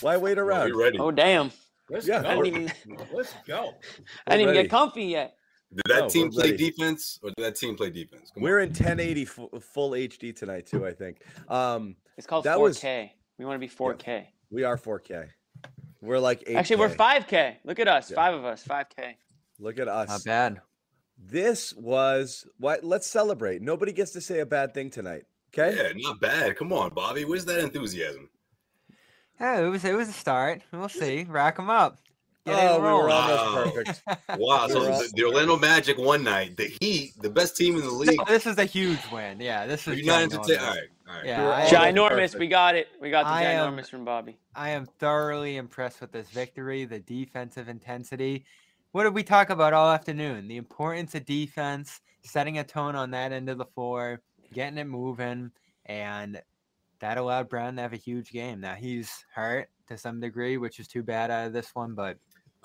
Why wait around? You ready? Oh damn! Let's Yeah, go. I didn't even, Let's go. I didn't even get comfy yet. Did that No, team play ready. defense or did that team play defense? Come. We're in 1080 fu- full HD tonight too. I think. Um, It's called That 4K. was- We want to be 4K. we are 4K. We're like 8K. Actually, we're 5K. Look at us, Yeah. five of us, 5K. Look at us. Not bad. This was what. Let's celebrate. Nobody gets to say a bad thing tonight. Okay. Yeah, not bad. Come on, Bobby. Where's that enthusiasm? Yeah, it was it was a start. We'll see. Rack them up. Get Oh, we were rolling. almost Wow. perfect. Wow. So the, the Orlando Magic one night, the Heat, the best team in the league. No, this is a huge win. Yeah, this is You're not ginormous. entertained. All right. All right. Yeah, We were I- all Ginormous. We got it. We got the I am- ginormous from Bobby. I am thoroughly impressed with this victory, the defensive intensity. What did we talk about all afternoon? The importance of defense, setting a tone on that end of the floor, getting it moving, and that allowed Brown to have a huge game. Now he's hurt to some degree, which is too bad out of this one, but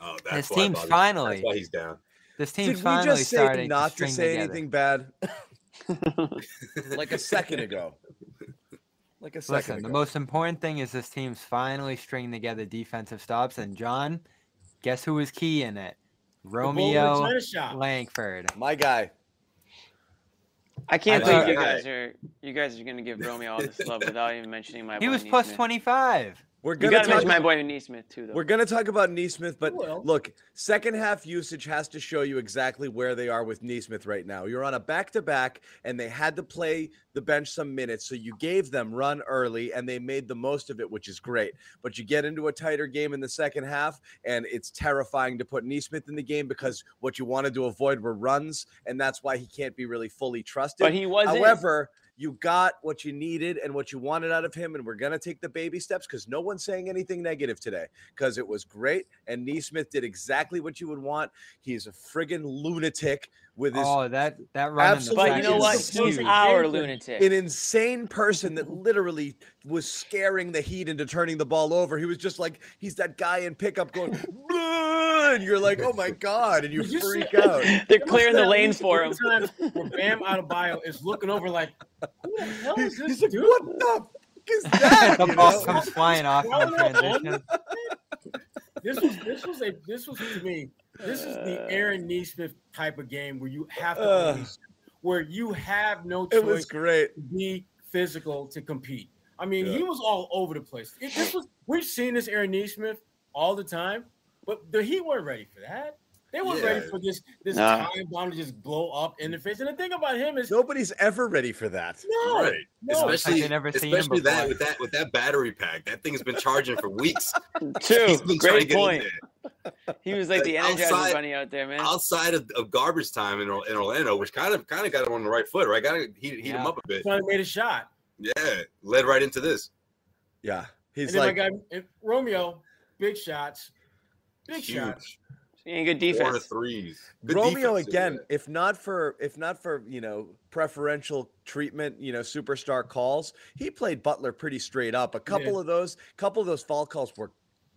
Oh, that's His team's Bobby. finally- That's why he's down. this Did team's we finally just say not to, string say together. anything bad? like a second ago. Like a second Listen, ago. the most important thing is this team's finally stringing together defensive stops. And John, guess who was key in it? Romeo in the China shop. Langford. My guy. I can't believe you guys are you guys are gonna give Romeo all this love without even mentioning my. He was 25. We're gonna gotta talk. mention my boy Nesmith too, though. We're gonna talk about Nesmith, but look, second half usage has to show you exactly where they are with Nesmith right now. You're on a back to back, and they had to play the bench some minutes, so you gave them run early, and they made the most of it, which is great. But you get into a tighter game in the second half, and it's terrifying to put Nesmith in the game because what you wanted to avoid were runs, and that's why he can't be really fully trusted. but he was. in. However, you got what you needed and what you wanted out of him, and we're gonna take the baby steps because no one's saying anything negative today because it was great. And Nesmith did exactly what you would want. He's a friggin' lunatic with his Oh, that that run Absolutely But you know back what? is He's huge. our lunatic. an insane person that literally was scaring the Heat into turning the ball over. He was just like he's that guy in pickup going, "Bleh," and you're like, oh my god, and you Did you freak out. They're clearing the At lanes for him. three times Where Bam Adebayo is looking over like, who the hell is He's, this he's like, dude? what the fuck is that? the ball comes flying off in the transition. This was this was a this was to me this is the Uh. Aaron Nesmith type of game where you have to Ugh. unleash- where you have no choice. It was choice great. to be physical to compete. I mean, he was all over the place. It, this was we've seen this Aaron Nesmith all the time, but the Heat weren't ready for that. They weren't ready for this this Nah. time bomb to just blow up in the face. And the thing about him is Nobody's ever ready for that. no, Right. no. Especially, I've never seen him especially that with that with that battery pack. That thing's been charging for weeks. True. He's been trying to Great point. He was like the Like, Energizer outside- bunny out there, man. outside of, of garbage time in, in Orlando, which kind of kind of got him on the right foot, right? Got to heat, heat him up a bit. finally made a shot. Yeah, led right into this. Yeah. He's and like, my guy eh, Romeo, big shots, big Huge. shots. He ain't good Four defense. threes. Good Romeo defense, again, yeah. if not for if not for, you know, preferential treatment, you know, superstar calls, he played Butler pretty straight up. A couple of those, couple of those fall calls were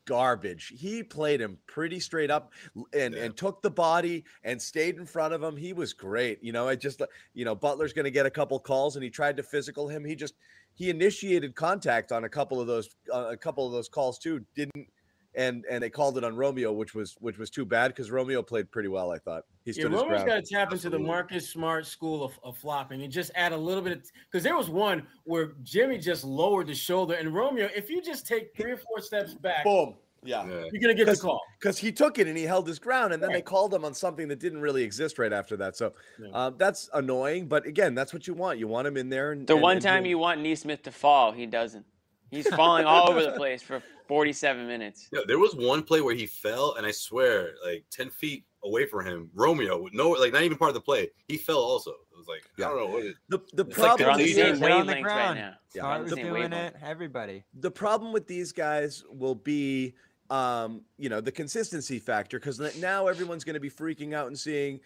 garbage. He played him pretty straight up and Yeah. and took the body and stayed in front of him. He was great. You know, I just you know, Butler's going to get a couple calls and he tried to physical him. He just he initiated contact on a couple of those uh, a couple of those calls too. Didn't and and they called it on Romeo, which was which was too bad because Romeo played pretty well. I thought he Yeah, stood his Romeo's ground. got to tap into the Marcus Smart school of, of flopping and just add a little bit because there was one where Jimmy just lowered the shoulder and Romeo, if you just take three or four steps back, Boom. Yeah. Yeah. you're gonna get the call. Because he took it and he held his ground, and then they called him on something that didn't really exist right after that. So Yeah. um, that's annoying. But again, that's what you want. You want him in there. And, The and- one and time doing- you want Nesmith to fall, he doesn't. He's falling all over the place for 47 minutes. Yeah, there was one play where he fell, and I swear, like ten feet away from him, Romeo, with no, like not even part of the play, he fell also. It was like Yeah. I don't know what it. the the It's like They're problem on the is- same They're on the wavelength right ground. now. Yeah. Smart On the doing wavelength. it. Everybody. the problem with these guys will be um you know the consistency factor because now everyone's going to be freaking out and seeing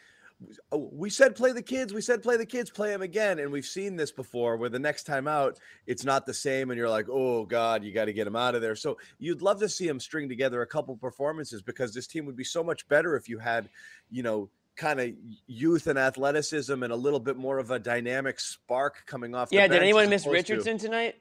Oh, we said play the kids we said play the kids play them again and we've seen this before where the next time out it's not the same and you're like oh god you got to get them out of there so you'd love to see them string together a couple performances because this team would be so much better if you had you know kind of youth and athleticism and a little bit more of a dynamic spark coming off the Yeah, did anyone miss opposed to- Richardson tonight?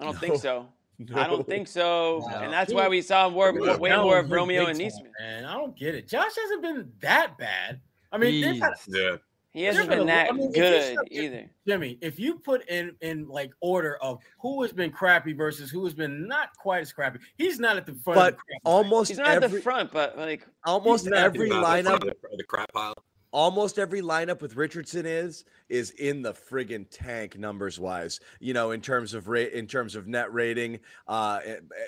I don't No. think so. I don't think so. No. And that's why we saw more, Yeah. way more of Romeo and time, Nesmith. Man, I don't get it. Josh hasn't been that bad. I mean, they've had- Yeah, He hasn't They're been that I mean, if you good either. Jimmy, if you put in in like order of who has been crappy versus who has been not quite as crappy, he's not at the front. but of the crap almost He's not at the front, but like almost not- every Not the front lineup of the, the crap pile. almost every lineup with Richardson is is in the friggin' tank numbers wise. You know, in terms of rate, in terms of net rating, uh,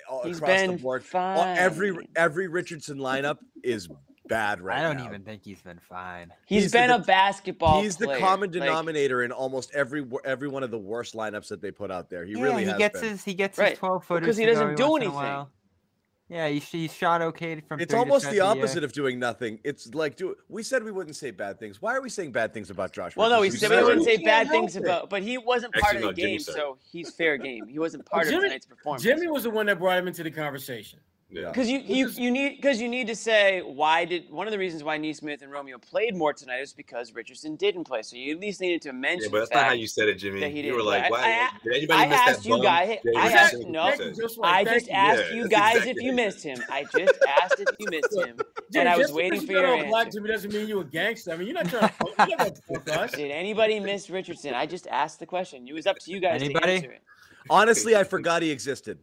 all he's across been the board. All- every every Richardson lineup is bad right I don't now. even think he's been fine. he's he's the- been a basketball. He's the player. common Like, denominator in almost every every one of the worst lineups that they put out there. He yeah, really he has gets been. his he gets Right, his twelve footers because he doesn't do once in a anything. Yeah, he, he shot okay from. It's 30 to almost the 50 a- opposite of doing nothing. It's like do we said we wouldn't say bad things. Why are we saying bad things about Josh? Well, no, we Richardson? said we wouldn't say bad can't things it. about, but he wasn't part Actually, of the no, Jimmy game, said so he's fair game. He wasn't part of Jimmy- tonight's performance. Jimmy was the one that brought him into the conversation. Yeah, Because you, you is- you need because you need to say why did one of the reasons why Nesmith and Romeo played more tonight is because Richardson didn't play. So you at least needed to mention. yeah, but that's the not how you said it, Jimmy. that he You were like, play. why? I- did anybody I miss asked that you bum? guys- Jay I asked- no. you said. Just like, I just asked Yeah, you guys exactly if you missed him. I just asked if you missed him, Jimmy, and I was just waiting because for you your got on Black answer. Jimmy doesn't mean you a gangster. I mean, you're not trying to you're not gonna fuck us. Did anybody miss Richardson? I just asked the question. It was up to you guys Anybody? to answer it. Honestly, I forgot he existed.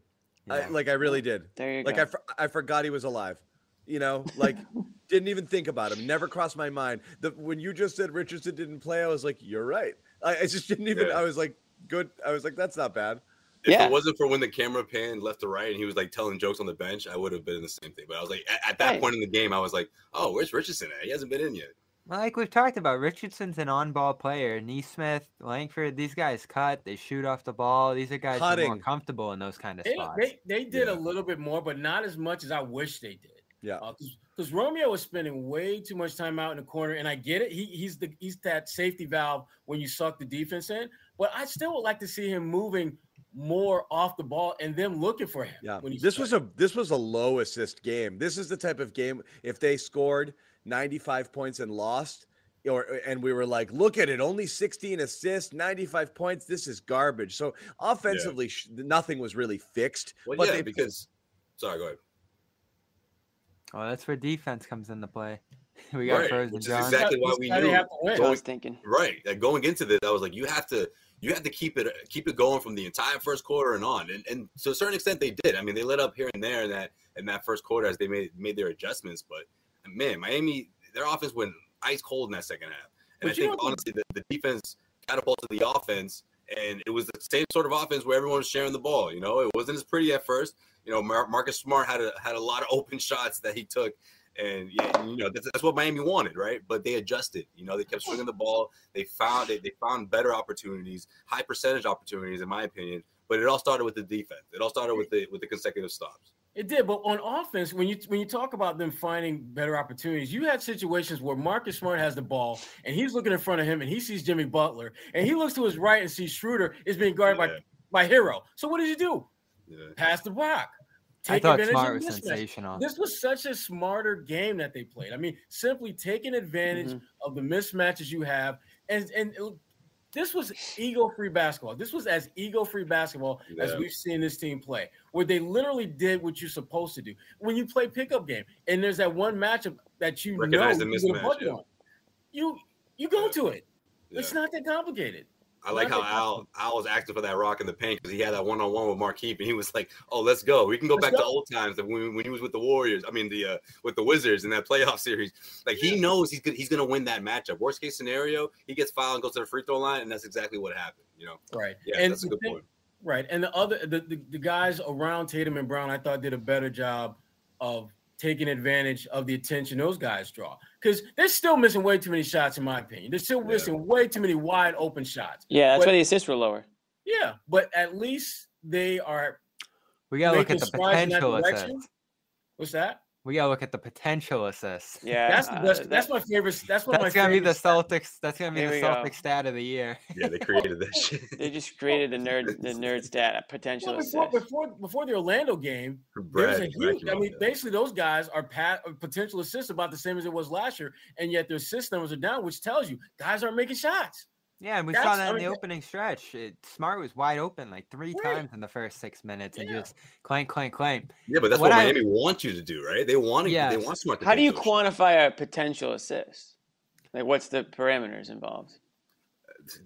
I, like I really did. There you Like go. I, for, I forgot he was alive. You know, like didn't even think about him. Never crossed my mind. The when you just said Richardson didn't play, I was like, you're right. I, I just didn't even. Yeah. I was like, good. I was like, that's not bad. If Yeah. it wasn't for when the camera panned left to right and he was like telling jokes on the bench, I would have been in the same thing. But I was like, at, at that Right. point in the game, I was like, oh, where's Richardson at? He hasn't been in yet. Well, like we've talked about, Richardson's an on-ball player. Nesmith, Langford, these guys cut. They shoot off the ball. These are guys who are more comfortable in those kind of They, spots. they, they did Yeah. a little bit more, but not as much as I wish they did. Yeah. Uh, because Romeo was spending way too much time out in the corner, and I get it. He, he's the he's that safety valve when you suck the defense in. But I still would like to see him moving more off the ball and them looking for him. Yeah. when he's This was a this was a low assist game. This is the type of game if they scored 95 points and lost, or and we were like, look at it, only 16 assists, 95 points. This is garbage. So offensively, sh nothing was really fixed. Well, but yeah, they, because sorry, go ahead. Oh, that's where defense comes into play. We got Right, frozen which is John. exactly why we knew. have to win. I was thinking. Right, like going into this, I was like, you have to, you have to keep it, keep it going from the entire first quarter and on, and and to a certain extent they did. I mean, they let up here and there in that in that first quarter as they made made their adjustments, but man, Miami, their offense went ice cold in that second half, and But I think honestly the, the defense catapulted the offense, and it was the same sort of offense where everyone was sharing the ball. You know, it wasn't as pretty at first. You know, Mar- Marcus Smart had a had a lot of open shots that he took. And yeah, you know that's, that's what Miami wanted, right? But they adjusted. You know, they kept swinging the ball. They found it. They found better opportunities, high percentage opportunities, in my opinion. But it all started with the defense. It all started with the with the consecutive stops. It did, but on offense, when you when you talk about them finding better opportunities, you had situations where Marcus Smart has the ball and he's looking in front of him and he sees Jimmy Butler and he looks to his right and sees Schroeder is being guarded Yeah. by by Herro. So what did you do? Yeah. Pass the block. I Take thought advantage Smart of was mismatch. sensational. This was such a smarter game that they played. I mean, simply taking advantage mm-hmm. of the mismatches you have, and and this was ego-free basketball. This was as ego-free basketball as we've seen this team play, where they literally did what you're supposed to do. When you play pickup game, and there's that one matchup that you Recognize know you're yeah. on, you you go to it. Yeah. It's not that complicated. I like how Al Al was asking for that rock in the paint because he had that one on one with Markieff, and he was like, "Oh, let's go. We can go Let's back to old times when, when he was with the Warriors. I mean, the uh, with the Wizards in that playoff series. Like he knows he's gonna, he's going to win that matchup. Worst case scenario, he gets fouled and goes to the free throw line, and that's exactly what happened. You know, Right. yeah, and that's a good thing- point. Right. And the other the, the, the guys around Tatum and Brown, I thought did a better job of taking advantage of the attention those guys draw. Because they're still missing way too many shots, in my opinion. They're still Yeah. missing way too many wide open shots. Yeah, that's But- why the assists were lower. Yeah, but at least they are We gotta look at the strides in that potential what's that? We gotta look at the potential assists. Yeah, That's the uh, best. that- that's my favorite. That's one of That's my gonna be the Celtics. That's gonna be Here the we go. Celtics stat of the year. Yeah, they created this. shit. They just created the nerd the nerd stat potential Well, before, assist. before before the Orlando game, there was a huge. came I mean, with basically, those guys are pat, uh, potential assists about the same as it was last year, and yet their assist numbers are down, which tells you guys aren't making shots. Yeah, and we saw that in the mean, opening stretch. It, Smart was wide open like three Right. times in the first six minutes and Yeah. just clank, clank, clank. yeah, but that's what what, I- Miami wants you to do, right? They want to. Yeah, They want smart. to How do you those quantify a potential assist? Like, what's the parameters involved? shots.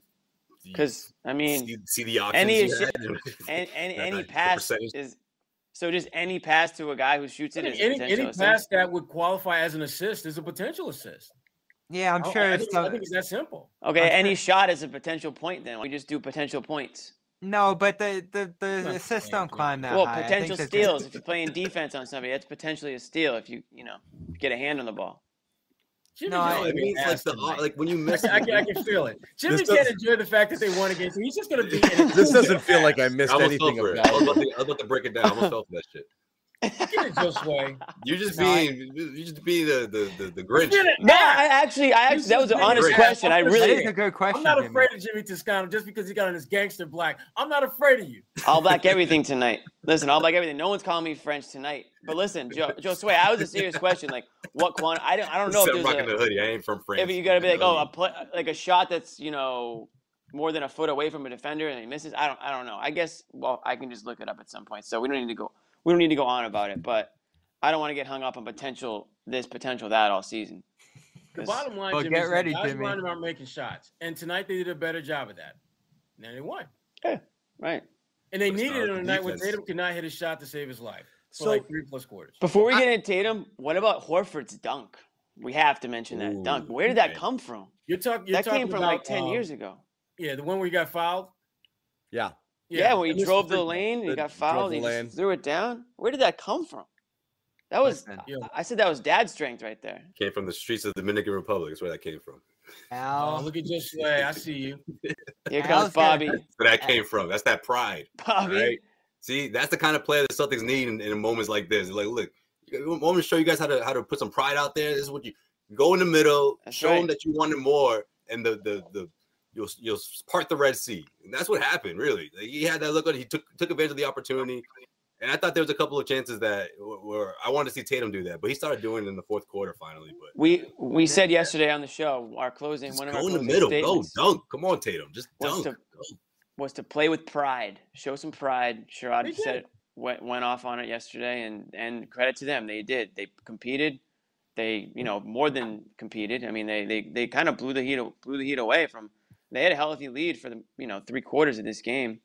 You Because I mean, see, see the options. any you assi- any any, any pass is so just any pass to a guy who shoots it Any, is a any, any assist. pass that would qualify as an assist is a potential assist. Yeah, I'm oh, sure I, it's think, some- I think it's that simple. Okay, I'm any sure- shot is a potential point. Then we just do potential points. no, but the the, the Not assists don't yeah. climb that well, high. Potential steals. if you're playing defense on somebody, that's potentially a steal. If you you know get a hand on the ball. Jimmy No, just I- No, gonna it means like the tonight. like when you I miss. I, can, I can feel it. Jimmy This can't does- enjoy the fact that they won against game, so he's just going to be. in This doesn't feel like I missed I anything for of it. I was, about value. to, I was about to break it down. I almost fell for that shit. Get it, Josue. You're just No, being, you're just being the the the, the Grinch. No, I actually, I actually, This that is was an honest an question. I I'm gonna That say is really, a good question. I'm not Jimmy. afraid of Jimmy Toscano just because he got on his gangster black. I'm not afraid of you. I'll black everything tonight. Listen, I'll black everything. No one's calling me French tonight. But listen, Joe, Joe Sway, I was a serious question. Like, what quant? I don't, I don't know if I'm there's rocking a, the hoodie. I ain't from France. if you got to be like, oh, a Hoodie. play, like a shot that's you know more than a foot away from a defender and he misses. I don't, I don't know. I guess, well, I can just look it up at some point. So we don't need to go, we don't need to go on about it. But I don't want to get hung up on potential this, potential that all season. The 'Cause- bottom line, Well, Jimmy, get is that ready, guys Jimmy. around making shots, and tonight they did a better job of that. And they won, Yeah, right. and they But needed it on a night when. Tatum could not hit a shot to save his life for So- like three plus quarters. Before we get into Tatum, what about Horford's dunk? We have to mention that dunk. Where did that okay. come from? You're, talk, you're that talking came from about, like 10 um, years ago. Yeah, the one where he got fouled. Yeah. Yeah, when I he drove the free throw. lane, he The- got fouled, the he just threw it down. Where did that come from? That was, Yeah. I said that was dad's strength right there. came from the streets of the Dominican Republic. That's where that came from. Oh, look at Josue. I see you. Here comes gonna- Bobby. That's where that came from. That's that pride. Bobby. Right? See, that's the kind of player the Celtics need in, in moments like this. Like, look, I want me to show you guys how to how to put some pride out there. This is what you go in the middle, That's show them that you wanted more, and the the the you'll you'll part the Red Sea. And that's what happened, really. Like, he had that look on. He took took advantage of the opportunity, and I thought there was a couple of chances that were I wanted to see Tatum do that, but he started doing it in the fourth quarter finally. But We we said yesterday on the show, our closing, just one of go our in the middle, go dunk. Come on, Tatum, just Was dunk. to- was to play with pride, show some pride. Sherrod said went went off on it yesterday, and and credit to them, they did. They competed. They you know more than competed. I mean, they they they kind of blew the heat blew the heat away from. They had a healthy lead for the you know three quarters of this game.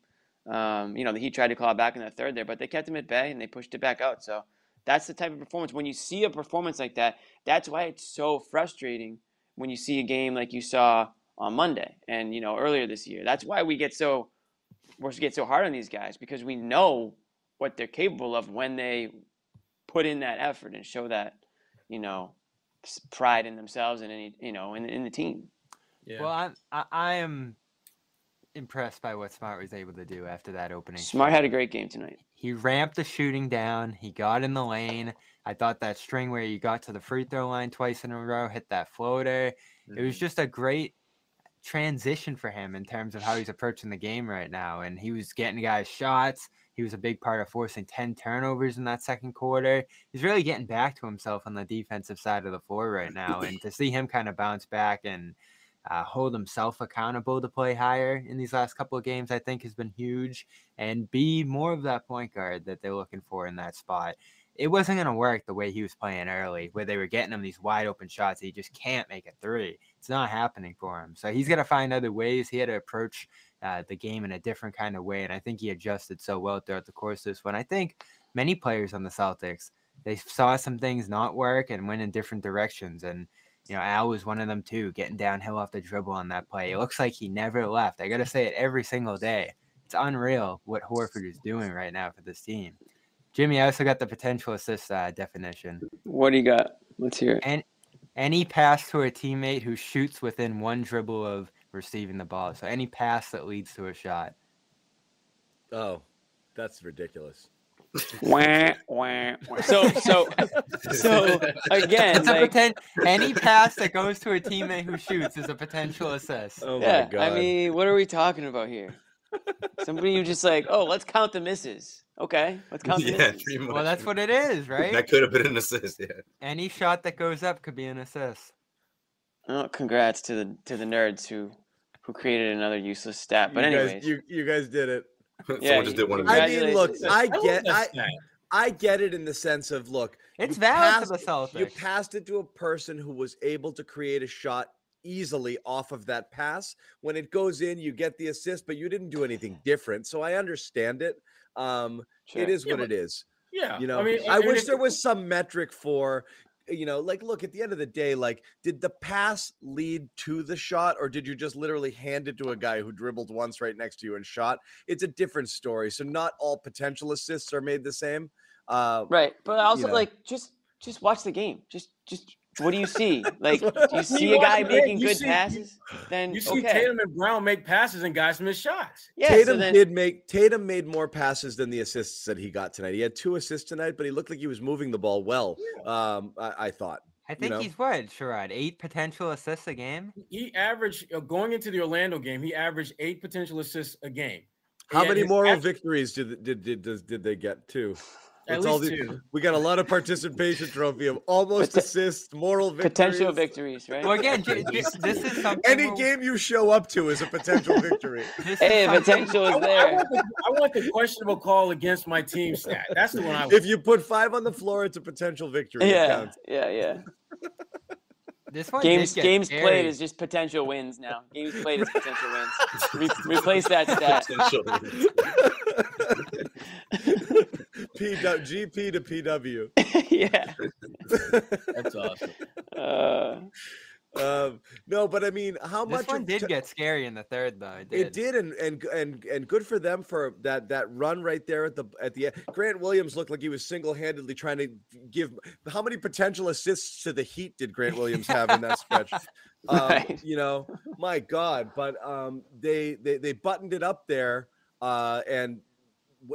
Um, you know the Heat tried to claw back in the third there, but they kept them at bay and they pushed it back out. So that's the type of performance. When you see a performance like that, that's why it's so frustrating when you see a game like you saw on Monday and you know earlier this year. That's why we get so we get so hard on these guys because we know what they're capable of when they put in that effort and show that you know pride in themselves and any you know in, in the team. Yeah. well, I'm, I, I am impressed by what Smart was able to do after that opening. Smart had a great game tonight. He ramped the shooting down. He got in the lane. I thought that string where you got to the free throw line twice in a row, hit that floater. It Mm-hmm. was just a great transition for him in terms of how he's approaching the game right now. And he was getting guys shots. He was a big part of forcing 10 turnovers in that second quarter. He's really getting back to himself on the defensive side of the floor right now. And to see him kind of bounce back and uh, hold himself accountable to play higher in these last couple of games, I think has been huge, and be more of that point guard that they're looking for in that spot. It wasn't going to work the way he was playing early, where they were getting him these wide open shots. He just can't make a three. It's not happening for him. So he's got to find other ways. He had to approach uh, the game in a different kind of way. And I think he adjusted so well throughout the course of this one. I think many players on the Celtics, they saw some things not work and went in different directions. And you know, Al was one of them too, getting downhill off the dribble on that play. It looks like he never left. I got to say it every single day. It's unreal what Horford is doing right now for this team. Jimmy, I also got the potential assist uh, definition. What do you got? Let's hear it. And any pass to a teammate who shoots within one dribble of receiving the ball. So any pass that leads to a shot. Oh, that's ridiculous. Wah, wah, wah. So so so again, It's a like, poten- any pass that goes to a teammate who shoots is a potential assist. Oh yeah. my god. I mean, what are we talking about here? Somebody who just like, oh, let's count the misses. Okay, let's count the yeah, misses. pretty much. Well, that's what it is, right? That could have been an assist. Yeah. Any shot that goes up could be an assist. Oh, congrats to the to the nerds who who created another useless stat. But you anyways, guys, you you guys did it. Someone Yeah, just did one of you I mean, look, I get, I. I get it in the sense of look, It's you valid for the passed- You passed it to a person who was able to create a shot easily off of that pass. When it goes in, you get the assist, but you didn't do anything different. So I understand it. Um, Sure. it is Yeah, what but- it is. Yeah, You know, I mean, I and wish if- there was some metric for, you know, like, look, at the end of the day, like, did the pass lead to the shot or did you just literally hand it to a guy who dribbled once right next to you and shot? It's a different story. So, not all potential assists are made the same. Uh, right. But also, know. like, just just watch the game. Just just what do you see? Like, do you see You a guy making good see- you- passes? Then You see okay. Tatum and Brown make passes and guys miss shots. yeah. Tatum so then, did make Tatum made more passes than the assists that he got tonight. He had two assists tonight, but he looked like he was moving the ball well. Um, I, I thought. I you think know? he's what, Sherrod? Eight potential assists a game? He averaged uh, going into the Orlando game. He averaged eight potential assists a game. How Yet many moral act- victories did did did did, did they get too? At That's all least the- two. We got a lot of participation trophy of almost Poten- assists, moral victories. potential victories, right? Well, again, j- j- this is something. Any where- game you show up to is a potential victory. Hey, potential is wa- I there. want the, I want the questionable call against my team stat. That's the one I want. if you put five on the floor, it's a potential victory. Yeah, yeah, yeah. This one Games games scary. played is just potential wins now. Games played is potential wins. Re- replace that stat. Potential. P GP to PW. yeah. That's awesome. Uh, Um, no, but I mean, how This much one did t- get scary in the third, though. It did. It did, and and and and good for them for that that run right there at the at the end. Grant Williams looked like he was single handedly trying to give. How many potential assists to the Heat did Grant Williams have in that stretch? Um, Right. You know, my God! But um, they they they buttoned it up there, uh, and w-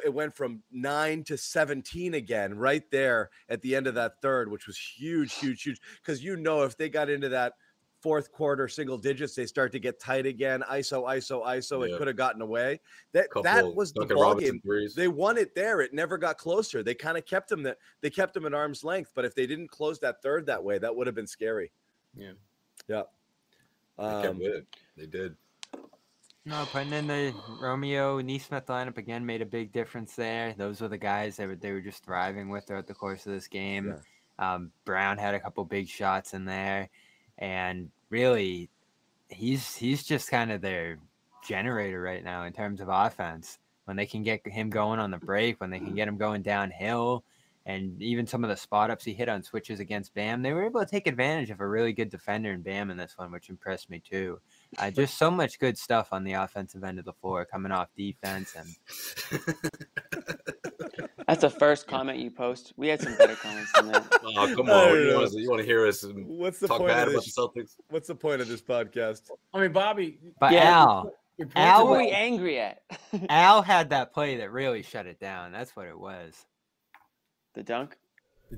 it went from nine to 17 again right there at the end of that third, which was huge, huge, huge. Because you know, if they got into that fourth quarter single digits, they start to get tight again. ISO, ISO, ISO. It could have gotten away. That Couple that was the ball Robinson game. threes. They won it there. It never got closer. They kind of kept them that they kept them at arm's length. But if they didn't close that third that way, that would have been scary. Yeah. Yeah. They kept Um, it. They did. No, putting in the Romeo Nesmith lineup again made a big difference there. Those were the guys that were, they were just thriving with throughout the course of this game. Um, Brown had a couple big shots in there, and really, he's he's just kind of their generator right now in terms of offense. When they can get him going on the break, when they can get him going downhill, and even some of the spot ups he hit on switches against Bam, they were able to take advantage of a really good defender in Bam in this one, which impressed me too. Uh, just so much good stuff on the offensive end of the floor, coming off defense, and that's the first comment you post. We had some better comments than that. Oh, come on. You want, us, you want to hear us What's the talk point bad of about this? the Celtics? What's the point of this podcast? I mean, Bobby. but Yeah. Al, your point Al Who are we angry at? Al had that play that really shut it down. That's what it was. the dunk.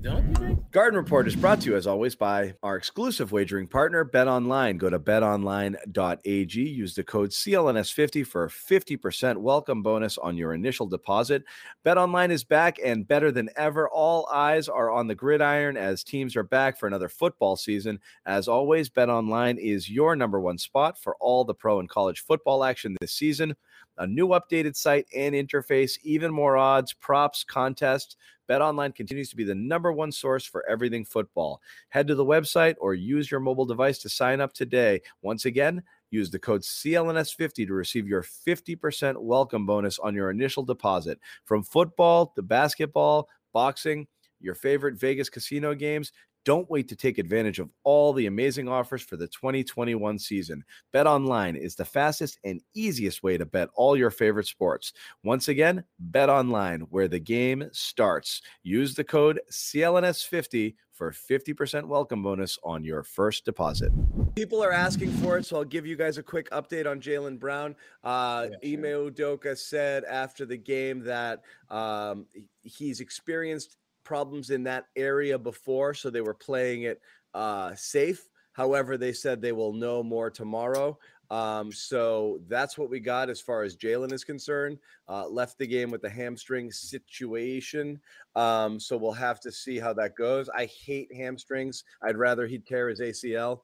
Garden Report is brought to you, as always, by our exclusive wagering partner, Bet Online. Go to betonline.ag. Use the code CLNS50 for a 50% welcome bonus on your initial deposit. Bet Online is back and better than ever. All eyes are on the gridiron as teams are back for another football season. As always, Bet Online is your number one spot for all the pro and college football action this season. A new updated site and interface, even more odds, props, contests. BetOnline continues to be the number one source for everything football. Head to the website or use your mobile device to sign up today. Once again, use the code CLNS50 to receive your 50% welcome bonus on your initial deposit. From football to basketball, boxing, your favorite Vegas casino games, don't wait to take advantage of all the amazing offers for the 2021 season. Bet online is the fastest and easiest way to bet all your favorite sports. Once again, Bet online where the game starts. Use the code CLNS50 for 50% welcome bonus on your first deposit. People are asking for it, so I'll give you guys a quick update on Jaylen Brown. Uh, Yeah, Ime Udoka said after the game that um, he's experienced problems in that area before, so they were playing it uh, safe. However, they said they will know more tomorrow. Um, so that's what we got as far as Jaylen is concerned. Uh, left the game with the hamstring situation. Um, so we'll have to see how that goes. I hate hamstrings. I'd rather he'd tear his ACL.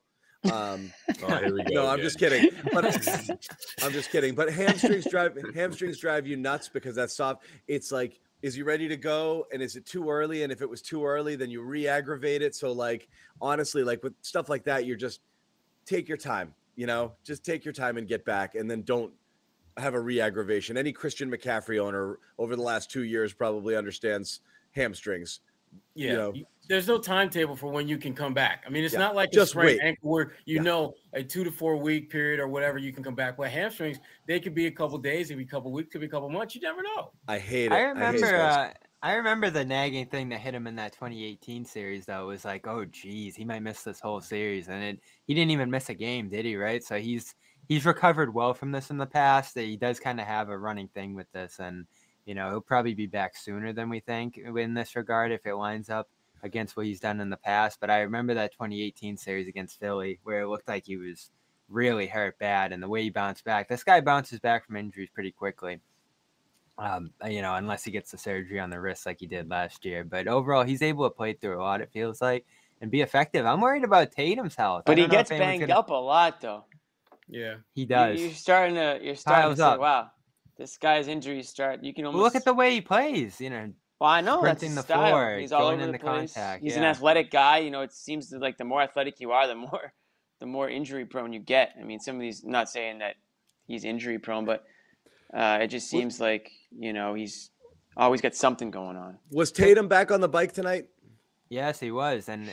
Um, Oh, here we go. no, I'm just kidding. But I'm just kidding. But hamstrings drive hamstrings drive you nuts because that's soft. It's like, is he ready to go? And is it too early? And if it was too early, then you re-aggravate it. So like honestly, like with stuff like that, you're just take your time, you know, just take your time and get back and then don't have a re-aggravation. Any Christian McCaffrey owner over the last two years probably understands hamstrings. Yeah. know. there's no timetable for when you can come back. I mean, it's Yeah, not like just a sprained wait. ankle where you Yeah. know a two to four week period or whatever you can come back. But hamstrings, they could be a couple days, it could be a couple weeks, could be a couple months. You never know. I hate it. I remember. those. uh, I remember the nagging thing that hit him in that 2018 series. Though was like, oh geez, he might miss this whole series, and it, he didn't even miss a game, did he? Right? So he's he's recovered well from this in the past. He does kind of have a running thing with this, and you know he'll probably be back sooner than we think in this regard if it lines up against what he's done in the past. But I remember that 2018 series against Philly where it looked like he was really hurt bad, and the way he bounced back. This guy bounces back from injuries pretty quickly um, you know, unless he gets the surgery on the wrist like he did last year. But overall, he's able to play through a lot. It feels like and be effective. I'm worried about Tatum's health. But he don't know if gets banged gonna- up a lot, though. Yeah. He does. You're starting to. You're starting Piles to say, up. "Wow, this guy's injuries start." You can almost Look at the way he plays. You know, Well, I know that's sprinting his the style. floor, He's all going over in the the place. contact, He's an athletic guy. You know, it seems like the more athletic you are, the more, the more injury prone you get. I mean, some of these. Not saying that he's injury prone, but uh, it just seems like you know he's always got something going on. Was Tatum back on the bike tonight? Yes, he was, and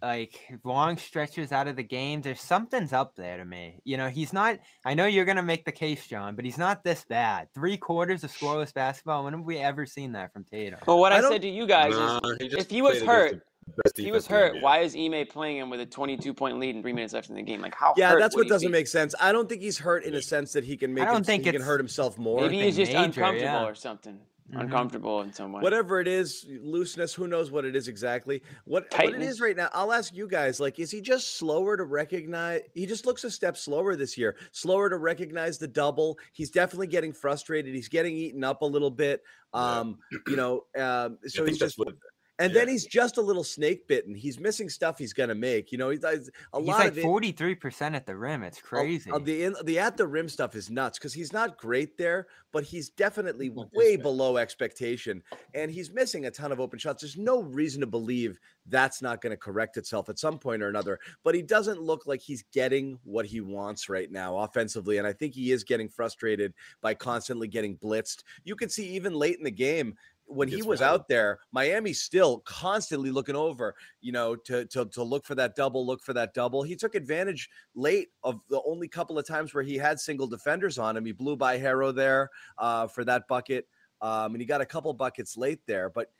like long stretches out of the game. There's something's up there to me. You know, he's not. I know you're gonna make the case, John, but he's not this bad. Three quarters of scoreless basketball. When have we ever seen that from Tatum? But what I I, said to you guys Nah, is, if he was hurt, the best if he was defense in the hurt. Why is Ime playing him with a 22 point lead and three minutes left in the game? Like how? Yeah, hurt that's what doesn't be? make sense. I don't think he's hurt in a sense that he can make. I don't him, think he can hurt himself more. Maybe he's just major, uncomfortable yeah. or something. Mhm. Uncomfortable in some way. whatever it is looseness who knows what it is exactly what what it Tightness. right now i'll ask you guys like is he just slower to recognize he just looks a step slower this year slower to recognize the double he's definitely getting frustrated he's getting eaten up a little bit Yeah. um you know um so he's just what and then he's just a little snake bitten he's missing stuff he's gonna make you know he's a He's lot like of 43% at the rim. It's Oh, uh, crazy. oh, the in, the at the rim stuff is nuts because he's not great there, but he's definitely way below expectation, and he's missing a ton of open shots. There's no reason to believe that's not going to correct itself at some point or another. But he doesn't look like he's getting what he wants right now offensively, and I think he is getting frustrated by constantly getting blitzed. You can see even late in the game. When he was out there, Miami's still constantly looking over, you know, to, to to look for that double, look for that double. He took advantage late of the only couple of times where he had single defenders on him. He blew by Herro there uh, for that bucket, um, and he got a couple buckets late there. But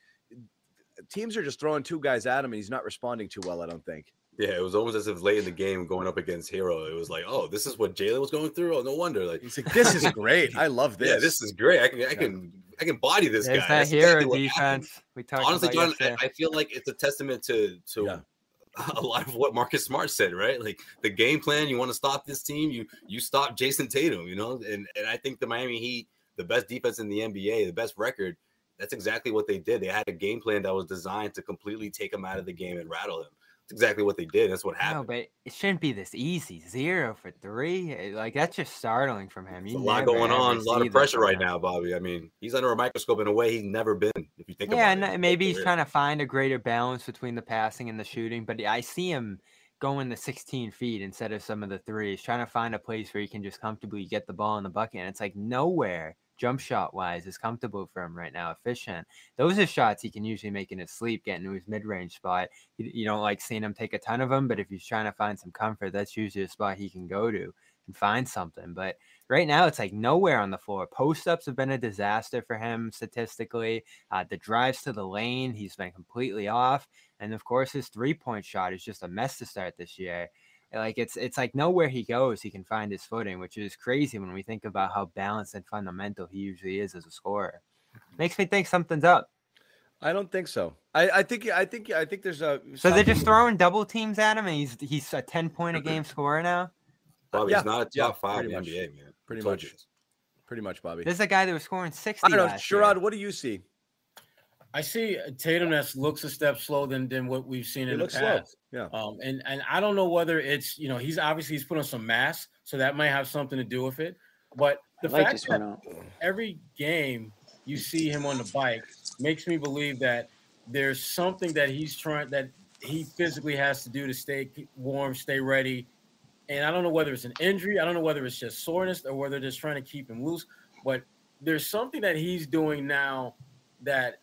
teams are just throwing two guys at him, and he's not responding too well. I don't think. Yeah, it was almost as if late in the game going up against Herro, it was like, oh, this is what Jaylen was going through. Oh, no wonder. Like, He's like, "This is great. I love this." yeah, this is great. I can, I can, I can body this There's guy. that That's Herro exactly defense. We talked Honestly, about John. I, I feel like it's a testament to to Yeah. a lot of what Marcus Smart said, right? Like the game plan, you want to stop this team, you you stop Jayson Tatum, you know, and and I think the Miami Heat, the best defense in the NBA, the best record, that's exactly what they did. They had a game plan that was designed to completely take him out of the game and rattle him. Exactly what they did. That's what happened. No, but it shouldn't be this easy. Zero for three. Eh, Like that's just startling from him. You a lot going on, a lot of pressure right him. now, Bobby. I mean, he's under a microscope in a way he's never been. If you think Yeah, about and it, maybe he's trying to find a greater balance between the passing and the shooting. But I see him going the 16 feet instead of some of the threes, trying to find a place where he can just comfortably get the ball in the bucket. And it's like nowhere jump shot wise is comfortable for him right now, efficient. Those are shots he can usually make in his sleep, getting to his mid range spot. You, you don't like seeing him take a ton of them, but if he's trying to find some comfort, that's usually a spot he can go to and find something. But right now, it's like nowhere on the floor. Post ups have been a disaster for him statistically. Uh, the drives to the lane, he's been completely off. And of course, his three point shot is just a mess to start this year. Like it's it's like nowhere he goes, he can find his footing, which is crazy when we think about how balanced and fundamental he usually is as a scorer. Mm-hmm. Makes me think something's up. I don't think so. I, I think I think I think there's a So they're just throwing double teams at him, and he's he's a ten point a game scorer now. Bobby, yeah, he's not a yeah, top five in pretty much, NBA, man. pretty much. you pretty much, Bobby. This is a guy that was scoring sixty. I don't know. Sherrod. What do you see? I see Tatum that looks a step slow than than what we've seen He in the looks slow. Past. Yeah. Um, and and I don't know whether it's you know he's obviously he's put on some mass, so that might have something to do with it. But the The light fact that out. every game you see him on the bike makes me believe that there's something that he's trying that he physically has to do to stay warm, stay ready. And I don't know whether it's an injury, I don't know whether it's just soreness or whether they're just trying to keep him loose. But there's something that he's doing now that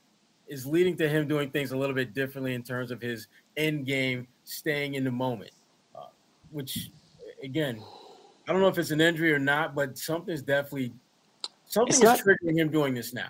is leading to him doing things a little bit differently in terms of his end game, staying in the moment. Uh, which, again, I don't know if it's an injury or not, but something's definitely something is not- triggering him doing this now.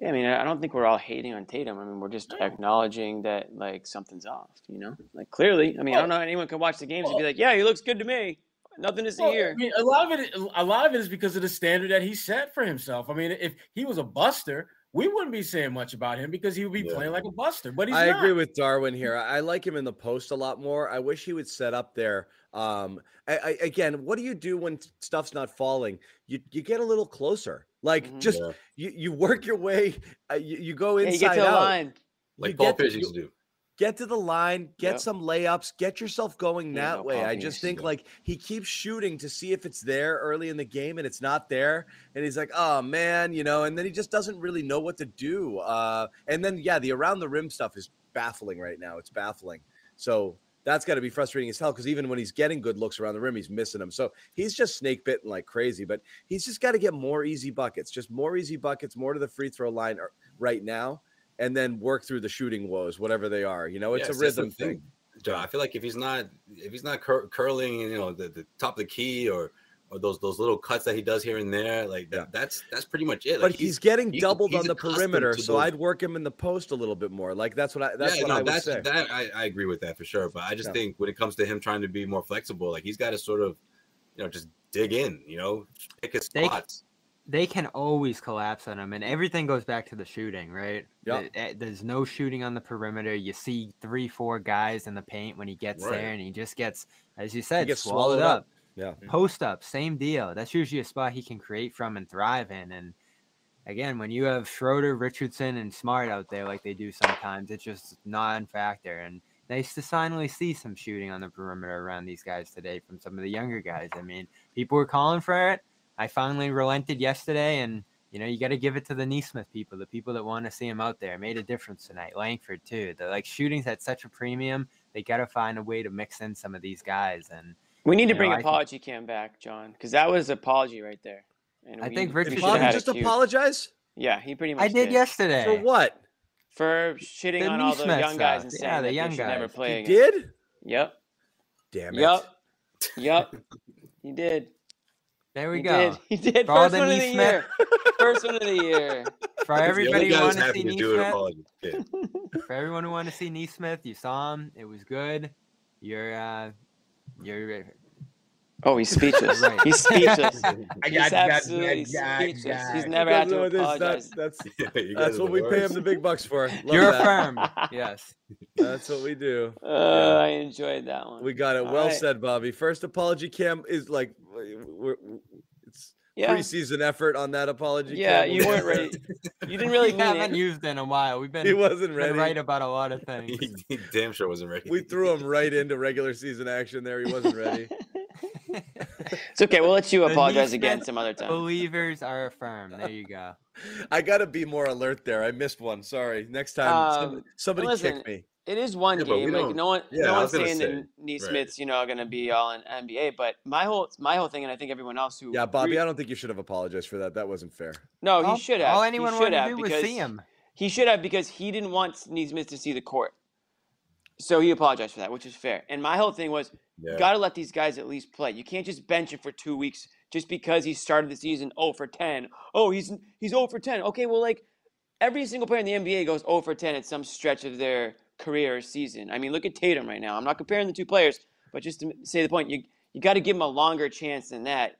Yeah, I mean, I don't think we're all hating on Tatum. I mean, we're just acknowledging that like something's off. You know, like clearly. I mean, I don't know anyone can watch the games and be like, "Yeah, he looks good to me." Nothing to see Well, I here. mean, a lot of it, a lot of it is because of the standard that he set for himself. I mean, if he was a buster, we wouldn't be saying much about him because he would be Yeah. playing like a buster. But he's I not. agree with Darwin here. I I like him in the post a lot more. I wish he would set up there. Um, I, I, again, what do you do when stuff's not falling? You you get a little closer. Like Mhm. just Yeah. you you work your way. Uh, you, you go Yeah, you inside get to out. line. Like You Paul get to- Pierce used to do. Get to the line, get Yep. some layups, get yourself going Yeah, that no way. I just think like he keeps shooting to see if it's there early in the game and it's not there. And he's like, oh man, you know, and then he just doesn't really know what to do. Uh, and then, yeah, the around the rim stuff is baffling right now. It's baffling. So that's got to be frustrating as hell because even when he's getting good looks around the rim, he's missing them. So he's just snake bitten like crazy, but he's just got to get more easy buckets, just more easy buckets, more to the free throw line er- right now, and then work through the shooting woes, whatever they are. You know, it's Yeah, a see, that's the rhythm thing. John, I feel like if he's not if he's not cur- curling, you know, the, the top of the key or or those those little cuts that he does here and there, like that, Yeah. that's that's pretty much it. But Like, he's, getting he's- doubled he's on the perimeter, so those- I'd work him in the post a little bit more. Like that's what I that's yeah, what no, I would that's say. that I, I agree with that for sure. But I just Yeah. think when it comes to him trying to be more flexible, like he's got to sort of, you know, just dig in, you know, pick his They- spots. They can always collapse on him, and everything goes back to the shooting, right? Yeah. Eh, There's no shooting on the perimeter. You see three, four guys in the paint when he gets Right. there, and he just gets, as you said, gets swallowed, swallowed up. up. Yeah. Post up, same deal. That's usually a spot he can create from and thrive in. And again, when you have Schroeder, Richardson, and Smart out there like they do sometimes, it's just not non-factor. And nice to finally see some shooting on the perimeter around these guys today from some of the younger guys. I mean, people were calling for it. I finally relented yesterday, and you know, you got to give it to the Nesmith people, the people that want to see him out there. It made a difference tonight. Langford too. The like shooting's at such a premium. They got to find a way to mix in some of these guys. And We need to You know, bring I think- apology cam back, John, because that was apology right there. And I we- think we Richardson Did should have just a few. apologize Yeah, he pretty much I did yesterday. for what? for shitting The on all the Nesmith young guys and saying Yeah, the that young guys. should never guys. play He again. did? Yep. Damn it. Yep. Yep. He did. There we he go. Did. He did. For First the one of the Nesmith- year. First one of the year. For everybody who guy wanted to see to do Nesmith, for everyone who wanted to see Nesmith, you saw him. It was good. You're uh, you're Oh, he's speechless. Right. He's speechless. I He's got- got- absolutely got- speechless. got- He's never had to That's- apologize. That's You guys that's what the we pay him the big bucks for. Love You're that. firm. Yes. That's what we do. Uh, I enjoyed that one. We got it. All Well right. said, Bobby. First apology cam is like we're, it's Yeah, preseason effort on that apology. yeah. cam. You weren't ready. You didn't really mean haven't it. used in a while. We've been, He wasn't been ready. right about a lot of things. He, he damn sure wasn't ready. We threw him right into regular season action there. He wasn't ready. It's okay. We'll let you apologize again some other time. Believers are firm. There you go. I got to be more alert there. I missed one. Sorry. Next time, some- Um, somebody listen, kick me. It is one Yeah, game. Like no one, yeah, no one's saying say, that right. Nesmith's, you know, going to be all in NBA. But my whole, my whole thing, and I think everyone else who, Yeah, Bobby, re- I don't think you should have apologized for that. That wasn't fair. no, all, he should have. All anyone should wanted to have do was see him. He should have because he didn't want Nesmith to see the court. So he apologized for that, which is fair. And my whole thing was, Yeah. got to let these guys at least play. You can't just bench him for two weeks just because he started the season 0 for 10. Oh, he's he's 0 for 10. Okay, well, like every single player in the NBA goes 0 for 10 at some stretch of their career or season. I mean, look at Tatum right now. I'm not comparing the two players, but just to say the point, you you got to give him a longer chance than that.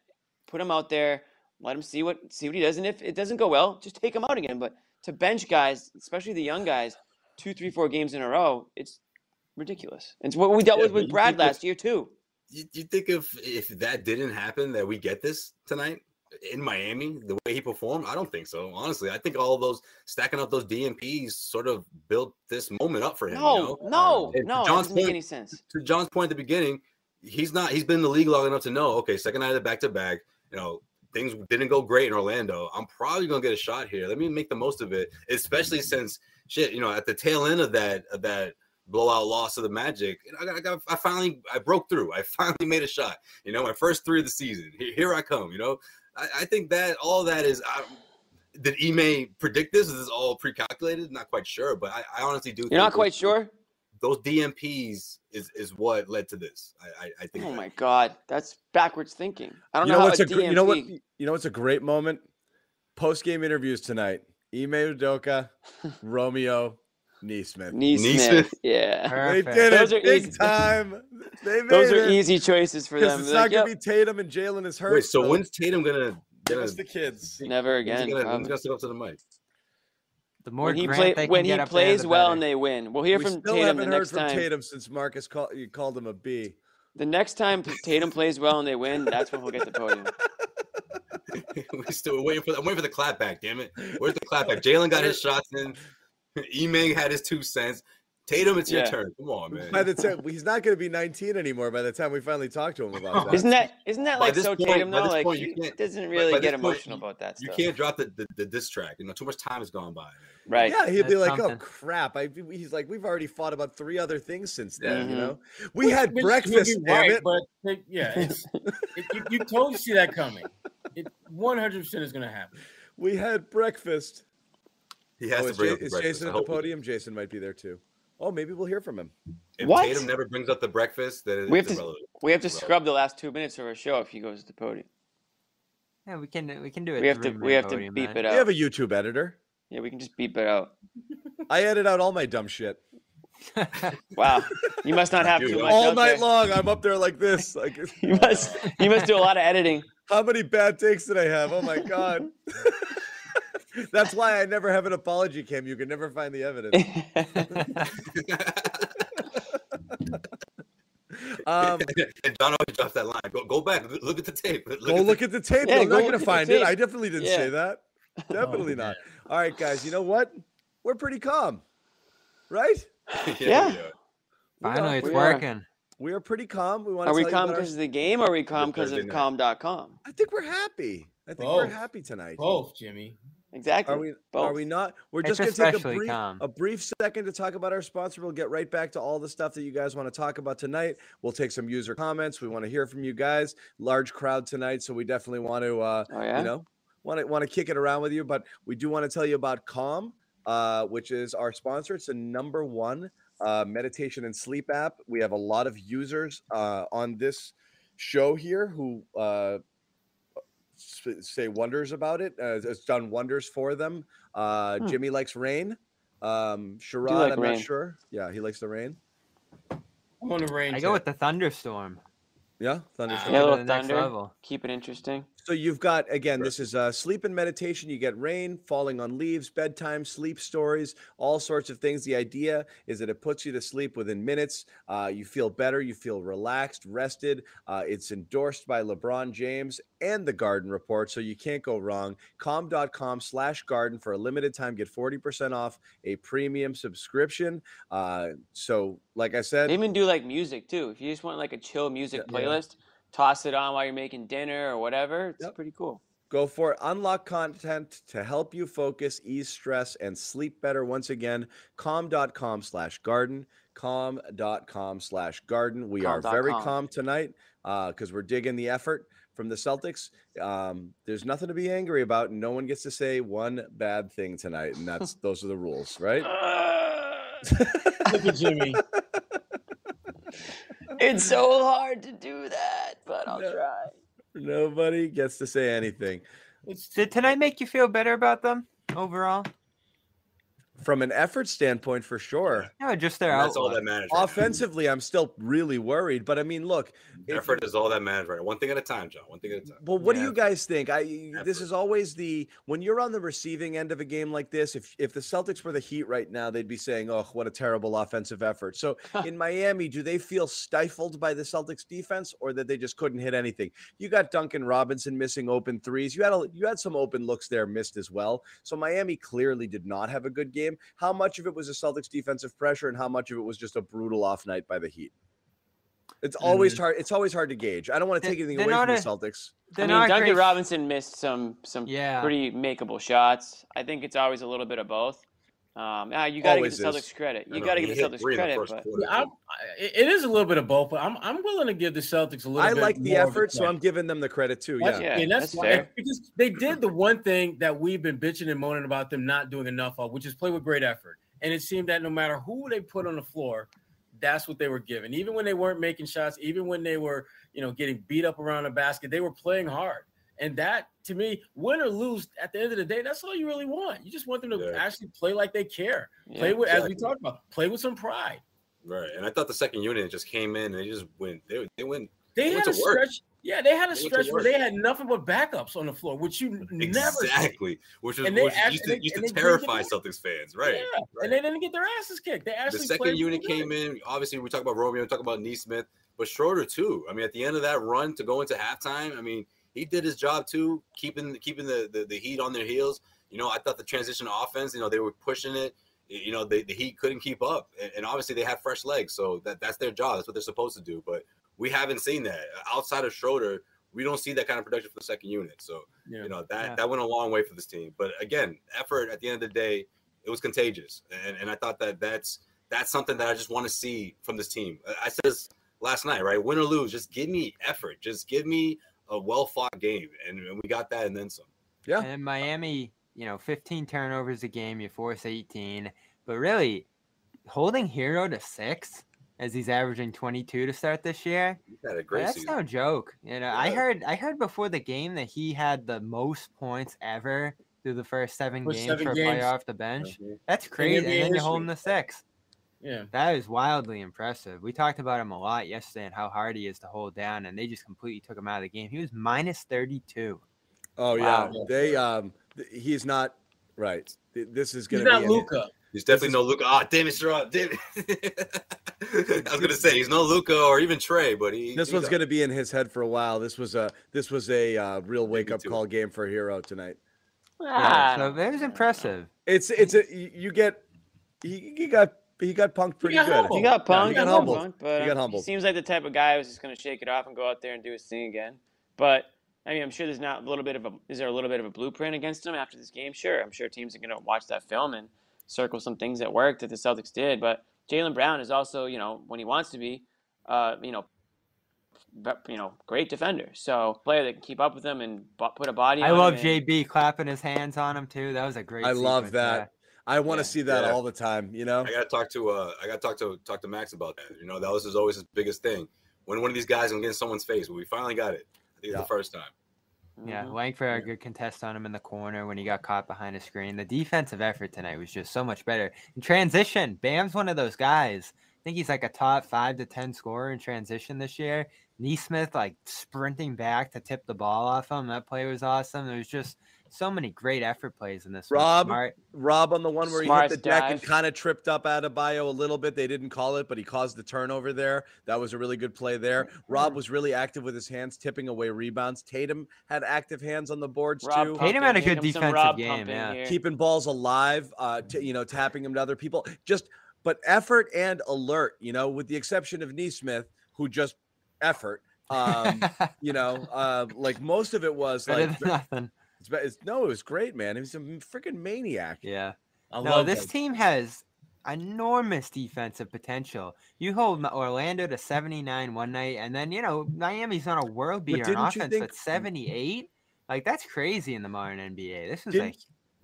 Put him out there, let him see what see what he does, and if it doesn't go well, just take him out again. But to bench guys, especially the young guys, two, three, four games in a row, it's ridiculous. It's what we dealt Yeah, with with Brad last year too. you, you think if if that didn't happen that we get this tonight in Miami the way he performed? I don't think so. Honestly, I think all those stacking up those DNPs sort of built this moment up for him. you No, know? no, um, And to no, it John's doesn't make point- any sense. to John's point at the beginning, he's not. He's been in the league long enough to know. Okay, second night of the back to back. You know, things didn't go great in Orlando. I'm probably gonna get a shot here. Let me make the most of it, especially since shit. You know, at the tail end of that of that blowout loss of the Magic, you I got, I got, I finally, I broke through. I finally made a shot. You know, my first three of the season. Here, here I come. You know, I, I think that all that is. I, did Ime predict this? Is this all pre-calculated? Not quite sure, but I, I honestly do. You're think not those- quite sure? those DNPs is is what led to this. I I, I think. Oh that- my god, that's backwards thinking. I don't You know, know how what's a a gr- you know what you know what's a great moment? Post game interviews tonight. Ime Udoka, Romeo, Nesmith. Nesmith. Nesmith? Yeah. They did Those it are big easy. time. They made Those are it. easy choices for them. it's They're not like, gonna "Yep, be Tatum and Jaylen is hurt. Wait, so when's Tatum gonna give gonna, us the kids? never when's he again. gonna, when's he gonna step up to the mic? The more When he Grant play, they can when he get up there, plays well and they win, we'll hear we from still Tatum the haven't heard next from time. Tatum since Marcus called you called him a B. The next time Tatum plays well and they win, that's when we'll get the podium. We're still waiting for. I'm waiting for the clap back. Damn it! Where's the clap back? Jaylen got his shots in. Eming had his two cents. Tatum, it's your turn. Come on, man. By the time he's not going to be 19 anymore. By the time we finally talk to him about that, Isn't that isn't that By like this so point- Tatum though? Like point, you he can't- doesn't really get emotional you- about that you stuff. can't drop the, the, the diss track. You know, too much time has gone by. Right. Yeah, he'd be That's like, "Oh crap!" I, he's like, "We've already fought about three other things since then." You Mhm. know, we had Which- which breakfast. you'd Damn right, it! But it- yeah, it's, it, you, you totally see that coming. It 100 percent is going to happen. We had breakfast. He oh, has Oh, to is, bring Ja- up the is breakfast. Jayson at the hope he- podium? Jayson might be there too. Oh, maybe we'll hear from him. If What? Tatum never brings up the breakfast, then We it's have to- We have to scrub the last two minutes of our show if he goes to the podium. Yeah, we can we can do it. We have to we have to beep it out. We out. have a YouTube editor. Yeah, we can just beep it out. I edit out all my dumb shit Wow, you must not have Dude, too much all night there. long. I'm up there like this. Like, You must you must do a lot of editing. how many bad takes did I have? Oh my god. That's why I never have an apology cam. You can never find the evidence. Um, and John always drops that line. Go, go back. Look, look at the tape. Look go at look at the tape. Yeah, I'm go not gonna find it. I definitely didn't say that. Definitely Oh, not. All right, guys. You know what? We're pretty calm, right? the, Yeah. Finally, it's We are. working. We are pretty calm. We want to. Are we tell calm about our- because of the game or are we calm because Thursday of night. calm.com? I think we're happy. I think we're happy tonight. Both, Jimmy. Exactly. Are we? Are we not? We're It's just going to take a brief, calm. a brief second to talk about our sponsor. We'll get right back to all the stuff that you guys want to talk about tonight. We'll take some user comments. We want to hear from you guys. Large crowd tonight, so we definitely want to, uh, Oh yeah. you know, want to want to kick it around with you. But we do want to tell you about Calm, uh, which is our sponsor. It's the number one uh, meditation and sleep app. We have a lot of users uh, on this show here who uh, s- say wonders about it. Uh, it's done wonders for them. Uh, Hmm. Jimmy likes rain. Um, Sherrod, like I'm rain. not sure. Yeah, he likes the rain. I'm on the range. I go with the thunderstorm. Yeah, thunderstorm. Yeah, Yeah, a little next thunder. level. Keep it interesting. So you've got again, this is uh, sleep and meditation. You get rain falling on leaves, bedtime, sleep stories, all sorts of things. The idea is that it puts you to sleep within minutes. Uh, you feel better, you feel relaxed, rested. Uh, it's endorsed by LeBron James and the Garden Report, so you can't go wrong. Calm.com slash garden for a limited time. Get 40% off a premium subscription. Uh, so, like I said, They even do like music too. If you just want like a chill music Yeah. playlist, toss it on while you're making dinner or whatever. It's Yep. pretty cool. Go for it. Unlock content to help you focus, ease stress, and sleep better. Once again, calm.com slash garden. Calm.com slash garden. We are very Calm.com. calm tonight because we're digging the effort from the Celtics. Um, there's nothing to be angry about, and no one gets to say one bad thing tonight. And that's those are the rules, right? Look at Jimmy. it's so hard to do that, but I'll No. try. Nobody gets to say anything. It's Did tonight make you feel better about them overall? From an effort standpoint, for sure. No, just their And that's all that matters. right now. Offensively, I'm still really worried. But I mean, look, if- Effort is all that matters, right? One thing at a time, John. One thing at a time. Well, what do you guys think? I this is always the when you're on the receiving end of a game like this. If if the Celtics were the Heat right now, they'd be saying, "Oh, what a terrible offensive effort." So in Miami, do they feel stifled by the Celtics defense, or that they just couldn't hit anything? You got Duncan Robinson missing open threes. You had a, you had some open looks there missed as well. So Miami clearly did not have a good game. How much of it was a Celtics defensive pressure, and how much of it was just a brutal off night by the Heat? It's always hard. It's always hard to gauge. I don't want to take anything they're away from not the Celtics. I mean, Duncan great- Robinson missed some some Yeah. pretty makeable shots. I think it's always a little bit of both. Um, ah, you got to give Always the is. Celtics credit. You got to give the Celtics three in the credit. But quarter, I, too. It is a little bit of both, but I'm I'm willing to give the Celtics a little. Bit. I like the more of effort, so. I'm giving them the credit too. That's- Yeah. Yeah, and that's, that's why fair. because they did the one thing that we've been bitching and moaning about them not doing enough of, which is play with great effort. And it seemed that no matter who they put on the floor, that's what they were given. Even when they weren't making shots, even when they were, you know, getting beat up around the basket, they were playing hard. And that, to me, win or lose, at the end of the day, that's all you really want. You just want them to Yeah. actually play like they care. yeah. Play with, as we exactly. talked about, play with some pride. Right. And I thought the second unit just came in and they just went. They, they went. They They had went a to work. stretch. Yeah, they had a They stretch where they had nothing but backups on the floor, which you n- never see. Exactly. Which was And they which act- used and to, they- used to they terrify get Celtics fans. Right. Yeah, right. and they didn't get their asses kicked. They actually the second unit came good. in. Obviously, we talk about Romeo, we talk about Nesmith, but Schroeder too. I mean, at the end of that run to go into halftime, I mean, he did his job too, keeping keeping the the, the Heat on their heels. You know, I thought the transition offense, you know, they were pushing it. You know, they, the Heat couldn't keep up, and, obviously they have fresh legs, so that that's their job. That's what they're supposed to do. But we haven't seen that outside of Schroeder. We don't see that kind of production for the second unit. So Yeah. you know that Yeah. that went a long way for this team. But again, effort at the end of the day, it was contagious, and and I thought that that's that's something that I just want to see from this team. I- I said this last night, right? Win or lose, just give me effort, just give me a well fought game, and, and we got that and then some. Yeah. And Miami, you know, 15 turnovers a game, you force 18. But really, holding Herro to six as he's averaging 22 to start this year. Had a great that's season. no joke. You know, I heard I heard before the game that he had the most points ever through the first seven First games seven for a player off the bench. Mhm. That's crazy. And then you hold him to six. Yeah. That is wildly impressive. We talked about him a lot yesterday and how hard he is to hold down, and they just completely took him out of the game. He was minus 32. Oh Wow. yeah. They um th- he's not right. Th- This is gonna not be an- Luka. He's definitely no Luka. Ah, damn it, Sherrod. Damn it. I was gonna say he's no Luka or even Trey, but he. This he one's gonna be in his head for a while. This was a this was a uh, real wake up call game for Herro tonight. Yeah, Ah, so that was impressive. It's it's a you you get he, he got he got punked pretty got good. humbled. He got Yeah, punked. he got got humbled. punked, but He got um, humbled. seems like the type of guy who's just going to shake it off and go out there and do his thing again. But I mean, I'm sure there's not a little bit of a is there a little bit of a blueprint against him after this game? Sure, I'm sure teams are going to watch that film and circle some things that worked that the Celtics did. But Jaylen Brown is also, you know, when he wants to be, uh, you know, but, you know, great defender. So player that can keep up with him and bo- put a body. I on love him and- JB clapping his hands on him too. That was a great. I love sequence that. There. I want to Yeah. see that Yeah. all the time. You know. I gotta talk to uh I gotta talk to talk to Max about that. You know, that was his, always his biggest thing. When one of these guys gonna get in someone's face, well, we finally got it. I think Yeah. the first time. Yeah, Mhm. Langford had a good contest on him in the corner when he got caught behind a screen. The defensive effort tonight was just so much better. In transition, Bam's one of those guys. I think he's like a top five to ten scorer in transition this year. Nesmith like sprinting back to tip the ball off him. That play was awesome. It was just so many great effort plays in this. one. Rob, Smart. Rob on the one where he hit the deck and kind of tripped up Adebayo a little bit. They didn't call it, but he caused the turnover there. That was a really good play there. Rob was really active with his hands, tipping away rebounds. Tatum had active hands on the boards Rob too. Tatum had a good Here comes some defensive Rob game, yeah. keeping balls alive, uh, t- you know, tapping them to other people. Just, but effort and alert, you know, with the exception of Nesmith, who just effort. Um, you know, uh, like most of it was Better like, nothing. It's, it's, no, it was great, man. He was a freaking maniac. Yeah. I No, this that. team has enormous defensive potential. You hold Orlando to 79 one night, and then, you know, Miami's on a world beater on offense think- at 78. Like, that's crazy in the modern NBA. This was Didn't- like,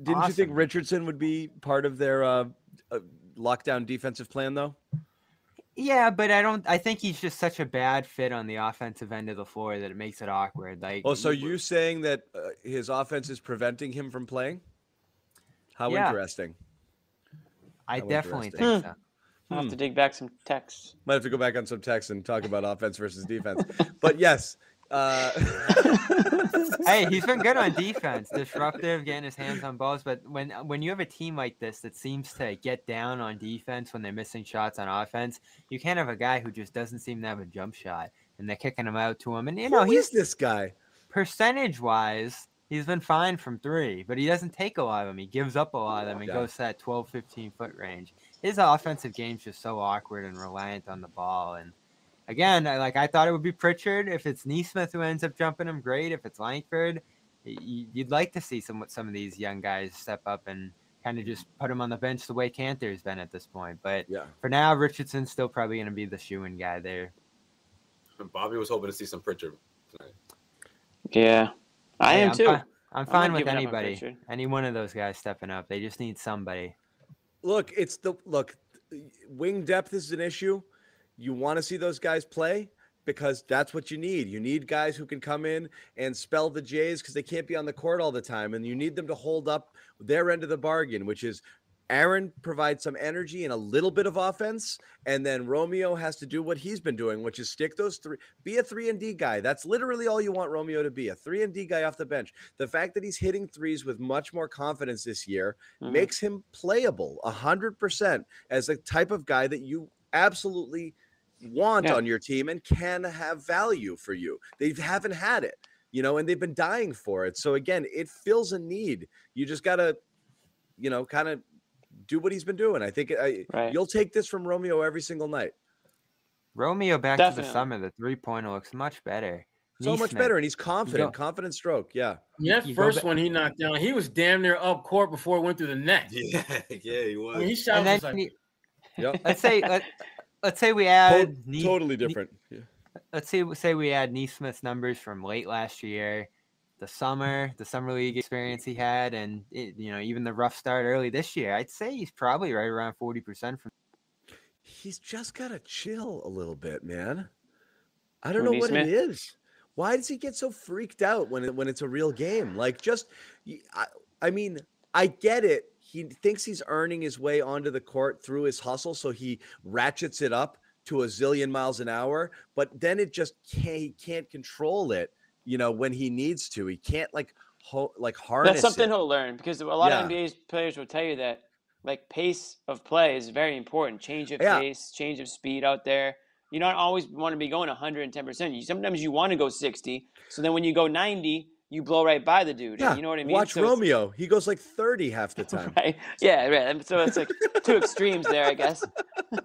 Didn't you think Richardson would be part of their uh, uh, lockdown defensive plan, though? Yeah, but I don't, I think he's just such a bad fit on the offensive end of the floor that it makes it awkward. Like, Oh, so you- you saying that uh, his offense is preventing him from playing? How Yeah. interesting. I how definitely interesting. think so. I'll have Hmm. to dig back some texts. Might have to go back on some text and talk about offense versus defense. But yes, uh, hey, he's been good on defense, disruptive, getting his hands on balls. But when when you have a team like this that seems to get down on defense when they're missing shots on offense, you can't have a guy who just doesn't seem to have a jump shot, and they're kicking him out to him. And you know, who he's is this guy? percentage wise, he's been fine from three, but he doesn't take a lot of them. He gives up a lot of them and Yeah. goes to that 12, 15 foot range. His offensive game's just so awkward and reliant on the ball. And again, I, like I thought it would be Pritchard. If it's Nesmith who ends up jumping him, great. If it's Langford, y- y- you'd like to see some some of these young guys step up and kind of just put him on the bench the way Kanter's been at this point. But Yeah. for now, Richardson's still probably going to be the shoe-in guy there. Bobby was hoping to see some Pritchard tonight. Yeah, I Hey, am I'm too. fi- I'm I'm fine with giving on anybody, any one of those guys stepping up. They just need somebody. Look, it's the look. Wing depth is an issue. You want to see those guys play because that's what you need. You need guys who can come in and spell the Jays because they can't be on the court all the time, and you need them to hold up their end of the bargain, which is Aaron provides some energy and a little bit of offense, and then Romeo has to do what he's been doing, which is stick those three, be a three and D guy. That's literally all you want Romeo to be, a three and D guy off the bench. The fact that he's hitting threes with much more confidence this year Mhm. makes him playable a hundred percent as a type of guy that you absolutely want Yeah. on your team and can have value for you. They haven't had it, you know, and they've been dying for it. So again, it fills a need. You just gotta, you know, kind of do what he's been doing. I think I, Right. you'll take this from Romeo every single night. Romeo back to the Definitely. summer, the three pointer oh looks much better. So much better, and he's confident, go- confident stroke. Yeah. Yeah, first one he knocked down, he was damn near up court before it went through the net. Yeah, yeah, he was. mean, he shot And was like, you- Yep. let's say let, let's say we To- add Nee- totally Nee- different. Yeah. let's say say we add Nesmith's numbers from late last year, the summer, the summer league experience he had, and it, you know even the rough start early this year. I'd say he's probably right around forty percent from. He's just got to chill a little bit, man. I don't Who, know what it is. Why does he get so freaked out when it, when it's a real game? Like, just, I, I mean, I get it. He thinks he's earning his way onto the court through his hustle, so he ratchets it up to a zillion miles an hour. But then it just can't. He can't control it. You know, when he needs to, he can't like ho- like harness. That's something it. he'll learn because a lot Yeah. of NBA players will tell you that like pace of play is very important. Change of Yeah. pace, change of speed out there. You don't always want to be going 110%. You sometimes you want to go 60. So then when you go 90, you blow right by the dude. Yeah, You know what I mean? watch So Romeo. He goes like thirty half the time. Right. Yeah, right. So it's like two extremes there, I guess.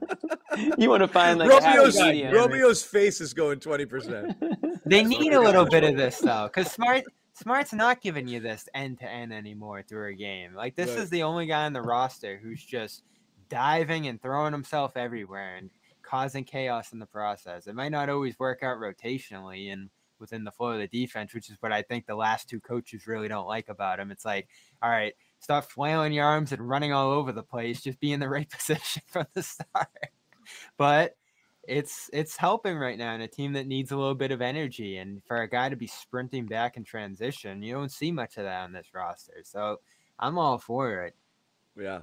you want to find like Romeo's happy medium. Romeo's face is going twenty percent. They That's need a little bit of this though, because Smart Smart's not giving you this end to end anymore through a game. Like this Right. is the only guy on the roster who's just diving and throwing himself everywhere and causing chaos in the process. It might not always work out rotationally and within the flow of the defense, which is what I think the last two coaches really don't like about him. It's like, all right, stop flailing your arms and running all over the place. Just be in the right position from the start. But it's it's helping right now in a team that needs a little bit of energy and for a guy to be sprinting back in transition you don't see much of that on this roster so i'm all for it Yeah.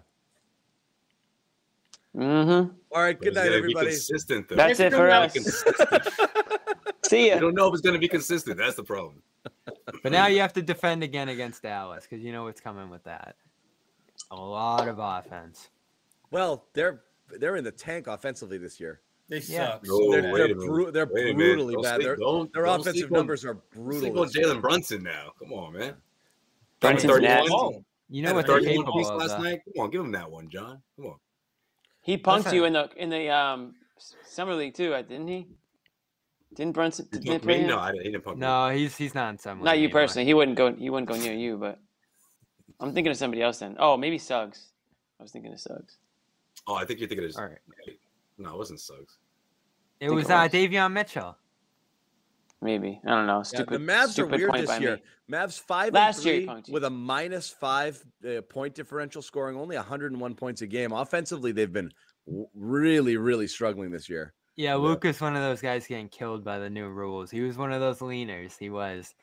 Mm-hmm. All right. Good night, everybody. Consistent. That's it for us. Consistent. See I ya. don't know if it's going to be consistent. That's the problem. But now you have to defend again against Dallas because you know what's coming with that. A lot of offense. Well, they're they're in the tank offensively this year. They Yeah. suck. No, they're they're, bru- they're Wait a minute. brutally bad. sleep- Their, don't- their don't offensive sleep on- numbers are brutal. on this. Jalen Brunson now. Come on, man. Brunson's 31 nasty. You know what they're 31 capable of. last night. Come on, give him that one, John. Come on. He punked you in the in the um summer league too, uh, didn't he? Didn't Brunson? You Did they punked play me? No, I didn't, he didn't punk me. No, he's he's not in some. Not you anymore. personally. He wouldn't go. He wouldn't go near you, but I'm thinking of somebody else then. Oh, maybe Suggs. I was thinking of Suggs. Oh, I think you're thinking of. All right. No, it wasn't Suggs. It was it uh. Davion Mitchell. Maybe I don't know. Yeah, Stupid. the Mavs are weird this year. me. Mavs five Last and year three punked with a minus five uh, point differential, scoring only 101 points a game. Offensively, they've been w- really, really struggling this year. Yeah, Luka's one of those guys getting killed by the new rules. He was one of those leaners. He was.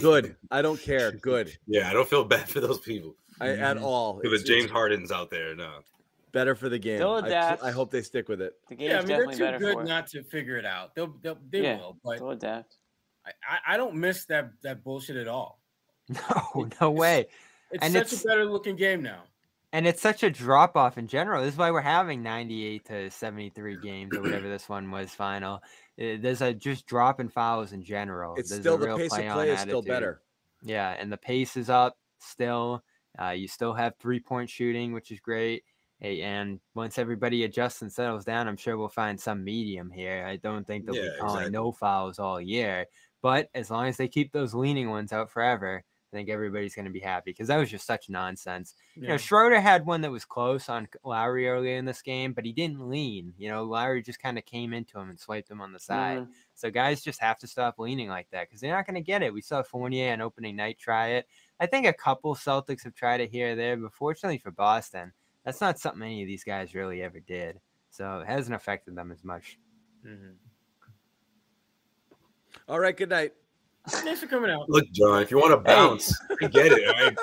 Good. I don't care. Good. Yeah, I don't feel bad for those people. I, at Mhm. all. Because It's- James it's Harden's out there. No. better for the game. Still I, adapt. I hope they stick with it. The game's yeah, I mean they're definitely too better good for not to figure it out. They'll, they'll they Yeah, will, but Still adapt. I, I- I don't miss that that bullshit at all. No, no way. It's And such it's- a better looking game now. And it's such a drop off in general. This is why we're having 98 to 73 games or whatever this one was final. Uh, There's a just drop in fouls in general. It's There's a still the pace of play on play is still better. Yeah, and the pace is up still. Uh, you still have three point shooting, which is great. Hey, and once everybody adjusts and settles down, I'm sure we'll find some medium here. I don't think they'll Yeah, be calling exactly. no fouls all year. But as long as they keep those leaning ones out forever, I think everybody's going to be happy because that was just such nonsense. You know, Schroeder had one that was close on Lowry earlier in this game, but he didn't lean. You know, Lowry just kind of came into him and swiped him on the side. Mhm. So guys just have to stop leaning like that because they're not going to get it. We saw Fournier on opening night try it. I think a couple Celtics have tried it here or there, but fortunately for Boston, that's not something any of these guys really ever did. So it hasn't affected them as much. Mhm. All right. Good night. Thanks for coming out. Look, John, if you want to bounce, I get it. All right.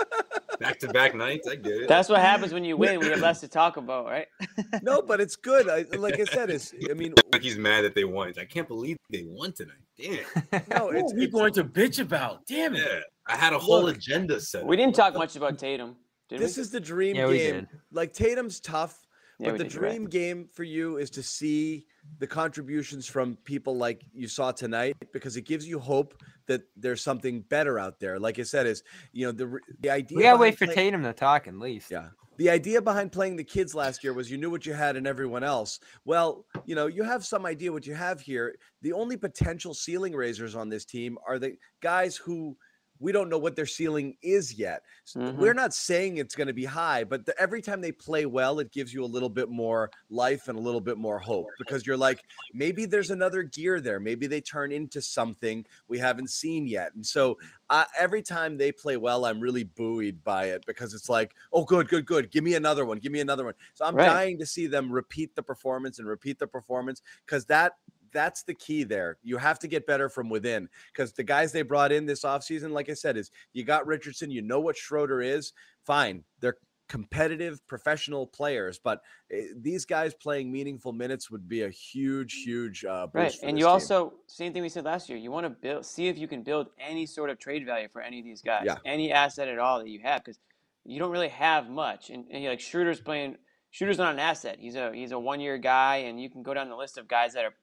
Back to back nights, I get it. That's what happens when you win. We have less to talk about, right? No, but it's good. I, like I said, it's. I mean, like he's mad that they won. I can't believe they won tonight. Damn. no, What it's, are we going to bitch about? Damn it. Yeah. I had a whole Look. agenda set. We didn't talk much about Tatum, did we this we? is the dream Yeah, we game. did. Like Tatum's tough, Yeah, but the did, you're right. dream game for you is to see the contributions from people like you saw tonight because it gives you hope that there's something better out there. Like I said, is you know the the idea. we gotta wait for play- Tatum to talk at least. Yeah. The idea behind playing the kids last year was you knew what you had in everyone else. Well, you know, you have some idea what you have here. The only potential ceiling raisers on this team are the guys who we don't know what their ceiling is yet. Mhm. We're not saying it's going to be high, but the, every time they play well, it gives you a little bit more life and a little bit more hope because you're like, maybe there's another gear there. Maybe they turn into something we haven't seen yet. And so uh, every time they play well, I'm really buoyed by it because it's like, oh, good, good, good. Give me another one. Give me another one. So I'm Right. dying to see them repeat the performance and repeat the performance because that that's the key there. You have to get better from within because the guys they brought in this offseason, like I said, is you got Richardson, you know what Schroeder is. Fine. They're competitive professional players, but eh, these guys playing meaningful minutes would be a huge, huge uh, boost. Right, and you team. also same thing we said last year. You want to build, see if you can build any sort of trade value for any of these guys, Yeah. any asset at all that you have, because you don't really have much. And, and like Schroeder's playing, Schroeder's not an asset. He's a he's a one year guy, and you can go down the list of guys that are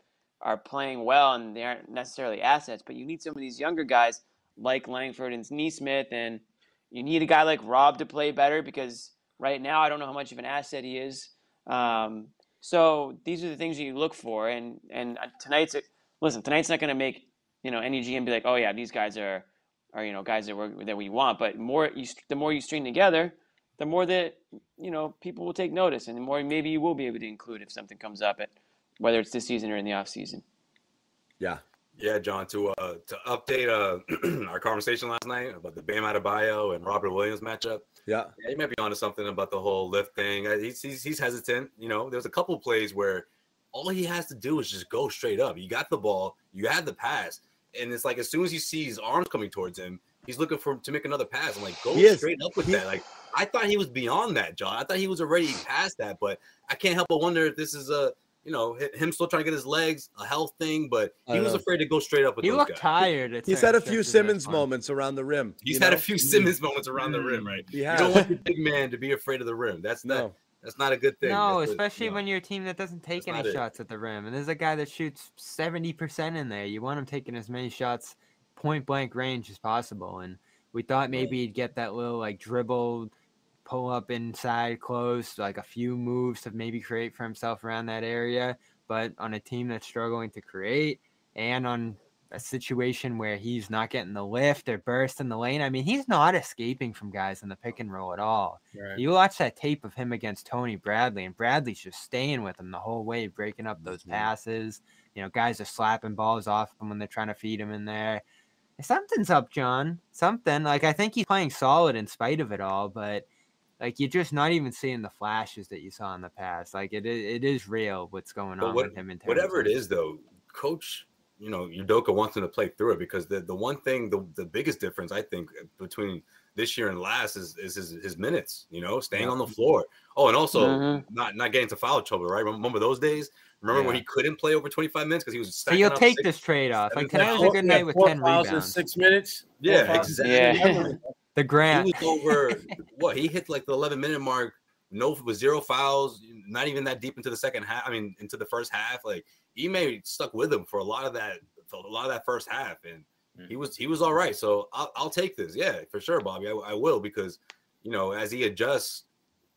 are playing well, and they aren't necessarily assets. But you need some of these younger guys like Langford and Nesmith, and you need a guy like Rob to play better because right now I don't know how much of an asset he is. Um, so these are the things that you look for, and and uh, tonight's listen. Tonight's not going to make you know any GM be like, oh yeah, these guys are are you know guys that we that we want. But more you the more you string together, the more that you know people will take notice, and the more maybe you will be able to include if something comes up whether it's this season or in the off season. yeah. Yeah, John, to uh to update uh our conversation last night about the Bam Adebayo and Robert Williams matchup. Yeah. Yeah, he might be onto something about the whole lift thing. Uh, He's, he's he's hesitant. You know, there's a couple plays where all he has to do is just go straight up. You got the ball, you had the pass, and it's like as soon as he sees arms coming towards him, he's looking for to make another pass. I'm like, go He is. straight up with He- that. Like I thought he was beyond that, John. I thought he was already past that, but I can't help but wonder if this is a you know, him still trying to get his legs, a health thing, but he was know. afraid to go straight up with He those looked guys. tired. He's certain had a few stretches of this Simmons moments around the rim. He's you had know? a few Simmons moments around the rim, right? He You don't want your big man to be afraid of the rim. That's not No. that's not a good thing. No, That's a- especially no. when you're a team that doesn't take That's any shots at the rim. And there's a guy that shoots 70% in there. You want him taking as many shots point blank range as possible. And we thought maybe he'd get that little like dribble, pull up inside close, like a few moves to maybe create for himself around that area. But on a team that's struggling to create and on a situation where he's not getting the lift or burst in the lane, I mean, he's not escaping from guys in the pick and roll at all. Right. You watch that tape of him against Tony Bradley, and Bradley's just staying with him the whole way, breaking up those Mhm. passes. You know, guys are slapping balls off him when they're trying to feed him in there. Something's up, John. Something. Like I think he's playing solid in spite of it all, but like you're just not even seeing the flashes that you saw in the past. Like it, i- it is real what's going But on what- with him in terms whatever of- it is though coach you know Udoka wants him to play through it because the, the one thing the, the biggest difference i think between this year and last is, is his, his minutes you know staying on the floor oh and also Mhm. not not getting into foul trouble right remember those days remember when he couldn't play over 25 minutes because he was So you'll up take six- this trade off. Like seven tonight was a fouls. good Yeah, with four 10 fouls in rebounds. six minutes. Yeah, exactly. Yeah. The he was over what he hit like the 11 minute mark no with zero fouls not even that deep into the second half i mean into the first half like he Ime stuck with him for a lot of that for a lot of that first half and he mm. was he was all right. So i'll, I'll take this yeah for sure bobby I, I will because you know as he adjusts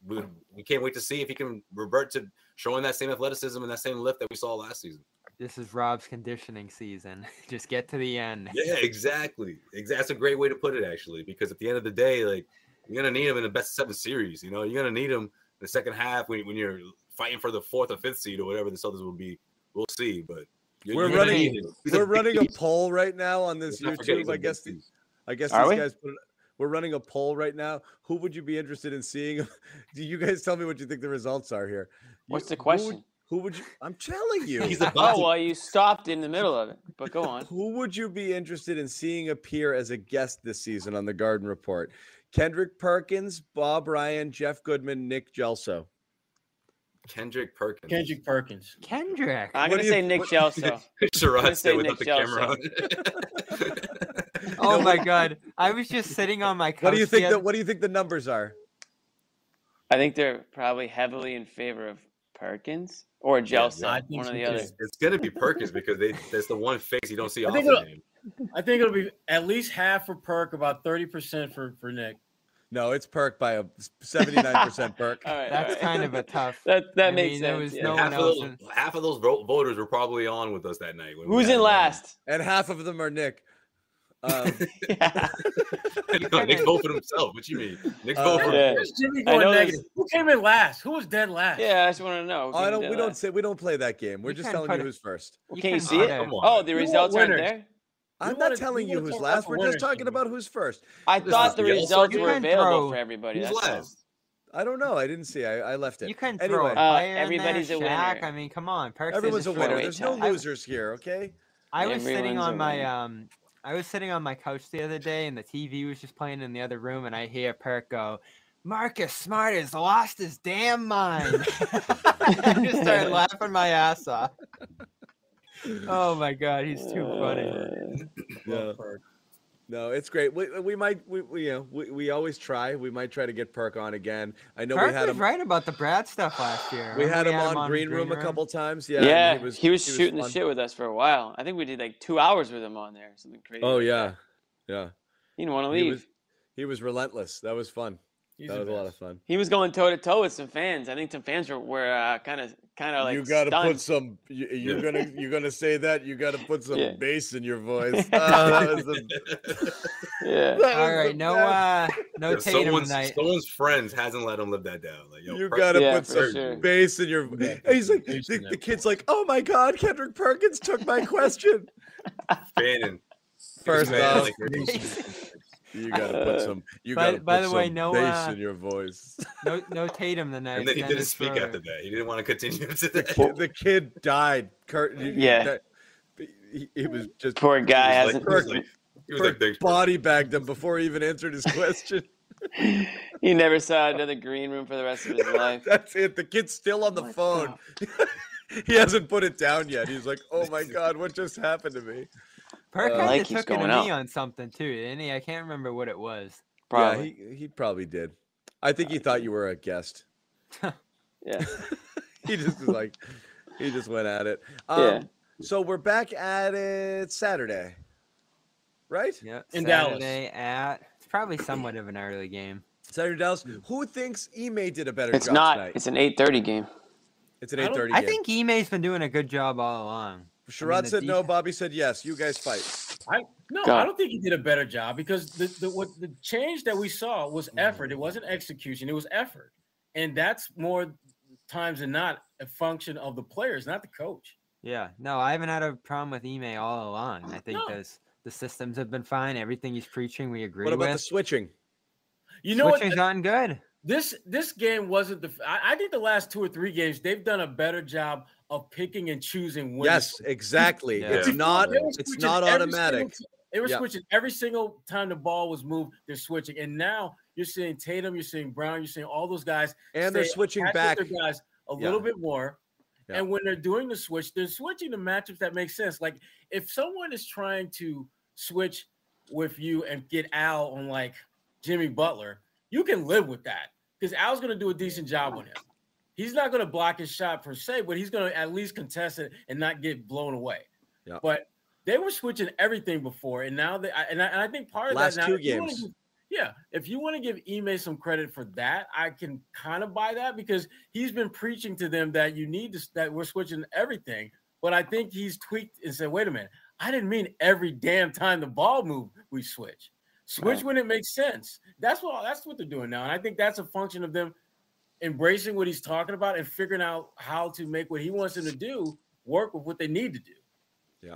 we, we can't wait to see if he can revert to showing that same athleticism and that same lift that we saw last season This is Rob's conditioning season. Just get to the end. yeah exactly exactly that's a great way to put it actually because at the end of the day like you're gonna need him in the best seven series. You know, you're gonna need him in the second half when, when you're fighting for the fourth or fifth seed or whatever the Celtics will be. We'll see, but you're, We're you're running- need We're big running a poll right now on this Let's not forget he's YouTube. a I big guess piece. I guess Are these we? guys put it, we're running a poll right now. Who would you be interested in seeing? Do you guys tell me what you think the results are here? What's You- the who question? Who would you? I'm telling you. He's about Oh to well, you stopped in the middle of it, but go on. Who would you be interested in seeing appear as a guest this season on the Garden Report? Kendrick Perkins, Bob Ryan, Jeff Goodman, Nick Gelso. Kendrick Perkins. Kendrick Perkins. Kendrick. I'm gonna do you- say Nick what- Gelso. Sherrod say said without Nick the camera on. Oh my god. I was just sitting on my couch. What do you think? the what do you think the numbers are? I think they're probably heavily in favor of Perkins or Yeah, Gelso, I one or the other. it's, it's gonna be Perkins because they that's the one face you don't see I often. think it'll- I think it'll be at least half for Perk, about thirty percent for for Nick. No, it's Perk by a 79% Perk. All right, That's all right. kind of a tough. that that I makes mean, there sense. was yeah. no half, one of else those, in- half of those voters were probably on with us that night. when Who's in it on. Uh, last? And half of them are Nick. Um, yeah. no, Nick voted himself. What you mean? Nick Uh, voted. Yeah. Jimmy I going know negative? Who came in last? Who was dead last? yeah, I just want to know. I don't. We that. don't say. We don't play that game. We're You just telling you it- who's first. Well, You can you can see it? it- Come on. Oh, the You results aren't there. I'm wanna- not telling you who's last. We're just talking about who's first. I This thought the the results were available for everybody. Who's That's last? I don't know. I didn't see. I, I left it. You can Anyway. throw a Uh, in everybody's there, a winner. I mean, come on. Perks is Everyone's a winner. There's no I- losers here. Okay. I was sitting on my um I was sitting on my couch the other day and the TV was just playing in the other room and I hear Perk go, Marcus Smart has lost his damn mind. I just started laughing my ass off. Oh my god, he's too funny. Uh, Yeah. Perk. No, it's great. We, uh, we might. We, we you know we, we always try. We might try to get Perk on again. I know we had was him. right about the Brad stuff last year. We Remember had him on in Green Room a couple times. Yeah. Yeah, and he was, shooting the shit with us for a while. I think we did like two hours with him on there, something crazy. Oh yeah, yeah. he didn't want to He was he was relentless. That was fun. He's that the was a lot of fun. He was going toe to toe with some fans. I think some fans were were uh, kind of kind of like you got to put some. You, you're gonna you're gonna say that. You got to put some Yeah. bass in your voice. That was the, yeah. that All the right, no best. uh no Yeah, Tatum someone's, tonight. someone's friends hasn't let him live that down. Like, yo, You got to Yeah, put some sure. bass in your. And he's like, the, the kid's like, "Oh my God, Kendrick Perkins took my question." Fanning. First Man, off, like, you got to put some. You By- got to by put the way, some no, bass uh, in your voice. No no Tatum tonight. and then he didn't speak Schroeder. after that. He didn't want to continue to The kid, the kid died. Kurt, you- Yeah. that- he, he was just Poor guy He was hasn't. like, he was like, he was like, Perk thanks, Perk." body bagged him before he even answered his question. he never saw another green room for the rest of his life. That's it. The kid's still on the What phone. he hasn't put it down yet. He's like, "Oh my god, what just happened to me?" Perk Uh, Like took it to going me out. on something too, didn't he? I can't remember what it was. Probably. Yeah, he he probably did. I think he thought you were a guest. Yeah. he just was like, he just went at it. Um, Yeah. So we're back at it Saturday, right? Yeah. In Dallas. Saturday at it's probably somewhat of an early game. Saturday Dallas. Who thinks Ime did a better It's job It's not. tonight? It's an 8:30 game. It's an I eight. I think Ime's been doing a good job all along. Sherrod the said no. Bobby said yes. You guys fight. I no, Go. I don't think he did a better job because the, the what the change that we saw was mm-hmm. effort. It wasn't execution, it was effort. And that's more times than not a function of the players, not the coach. Yeah, no, I haven't had a problem with Ime all along. I think No. those the systems have been fine. Everything he's preaching, we agree What about the switching? You know what? Switching's gotten good. This this game wasn't the. I, I think the last two or three games they've done a better job of picking and choosing. When Yes, exactly. Yeah. It's Before, not. It's not automatic. single They were Yeah. switching every single time the ball was moved. They're switching, and now you're seeing Tatum, you're seeing Brown, you're seeing all those guys, And they're switching back. Their guys a Yeah. little bit more. Yeah. And when they're doing the switch, they're switching the matchups that make sense. Like if someone is trying to switch with you and get Al on like Jimmy Butler, you can live with that because Al's going to do a decent job on him. He's not going to block his shot per se, but he's going to at least contest it and not get blown away. Yeah. But they were switching everything before, and now they I- and I, and I think part of Last that now, two if you wanna games. give- yeah, if you want to give Ime some credit for that, I can kind of buy that because he's been preaching to them that you need to that we're switching everything. But I think he's tweaked and said, "Wait a minute, I didn't mean every damn time the ball moved we switch. Switch Right. when it makes sense. That's what that's what they're doing now, and I think that's a function of them embracing what he's talking about and figuring out how to make what he wants them to do work with what they need to do. Yeah,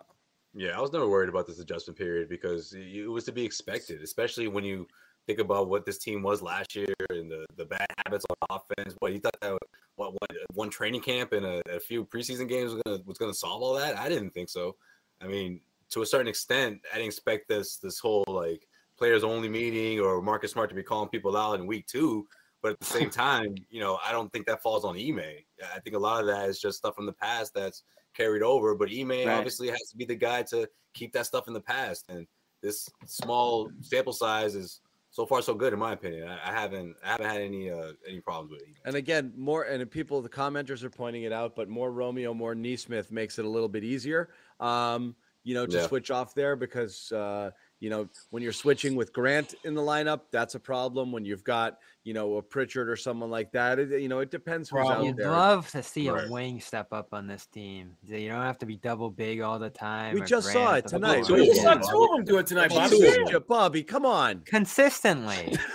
Yeah, I was never worried about this adjustment period because it it was to be expected, especially when you think about what this team was last year and the, the bad habits on offense. What you thought that what one, one training camp and a, a few preseason games was gonna was gonna solve all that? I didn't think so. I mean, to a certain extent, I didn't expect this this whole like players only meeting or Marcus Smart to be calling people out in week two. But at the same time, you know, I don't think that falls on Ime. I think a lot of that is just stuff from the past that's carried over. But Ime Right. obviously has to be the guy to keep that stuff in the past. And this small sample size is so far so good in my opinion. I, I haven't I haven't had any uh any problems with it. And again, more and people, the commenters are pointing it out, but more Romeo, more Nesmith makes it a little bit easier. Um, you know, to Yeah. switch off there because uh, you know when you're switching with Grant in the lineup, that's a problem. When you've got you know a Pritchard or someone like that, it, you know, it depends who's Problem. out You'd there. love to see Right. a wing step up on this team. You don't have to be double big all the time. We just Grant saw it tonight. So we just saw two of them do it tonight, Bobby. two Yeah. of Bobby, come on. Consistently.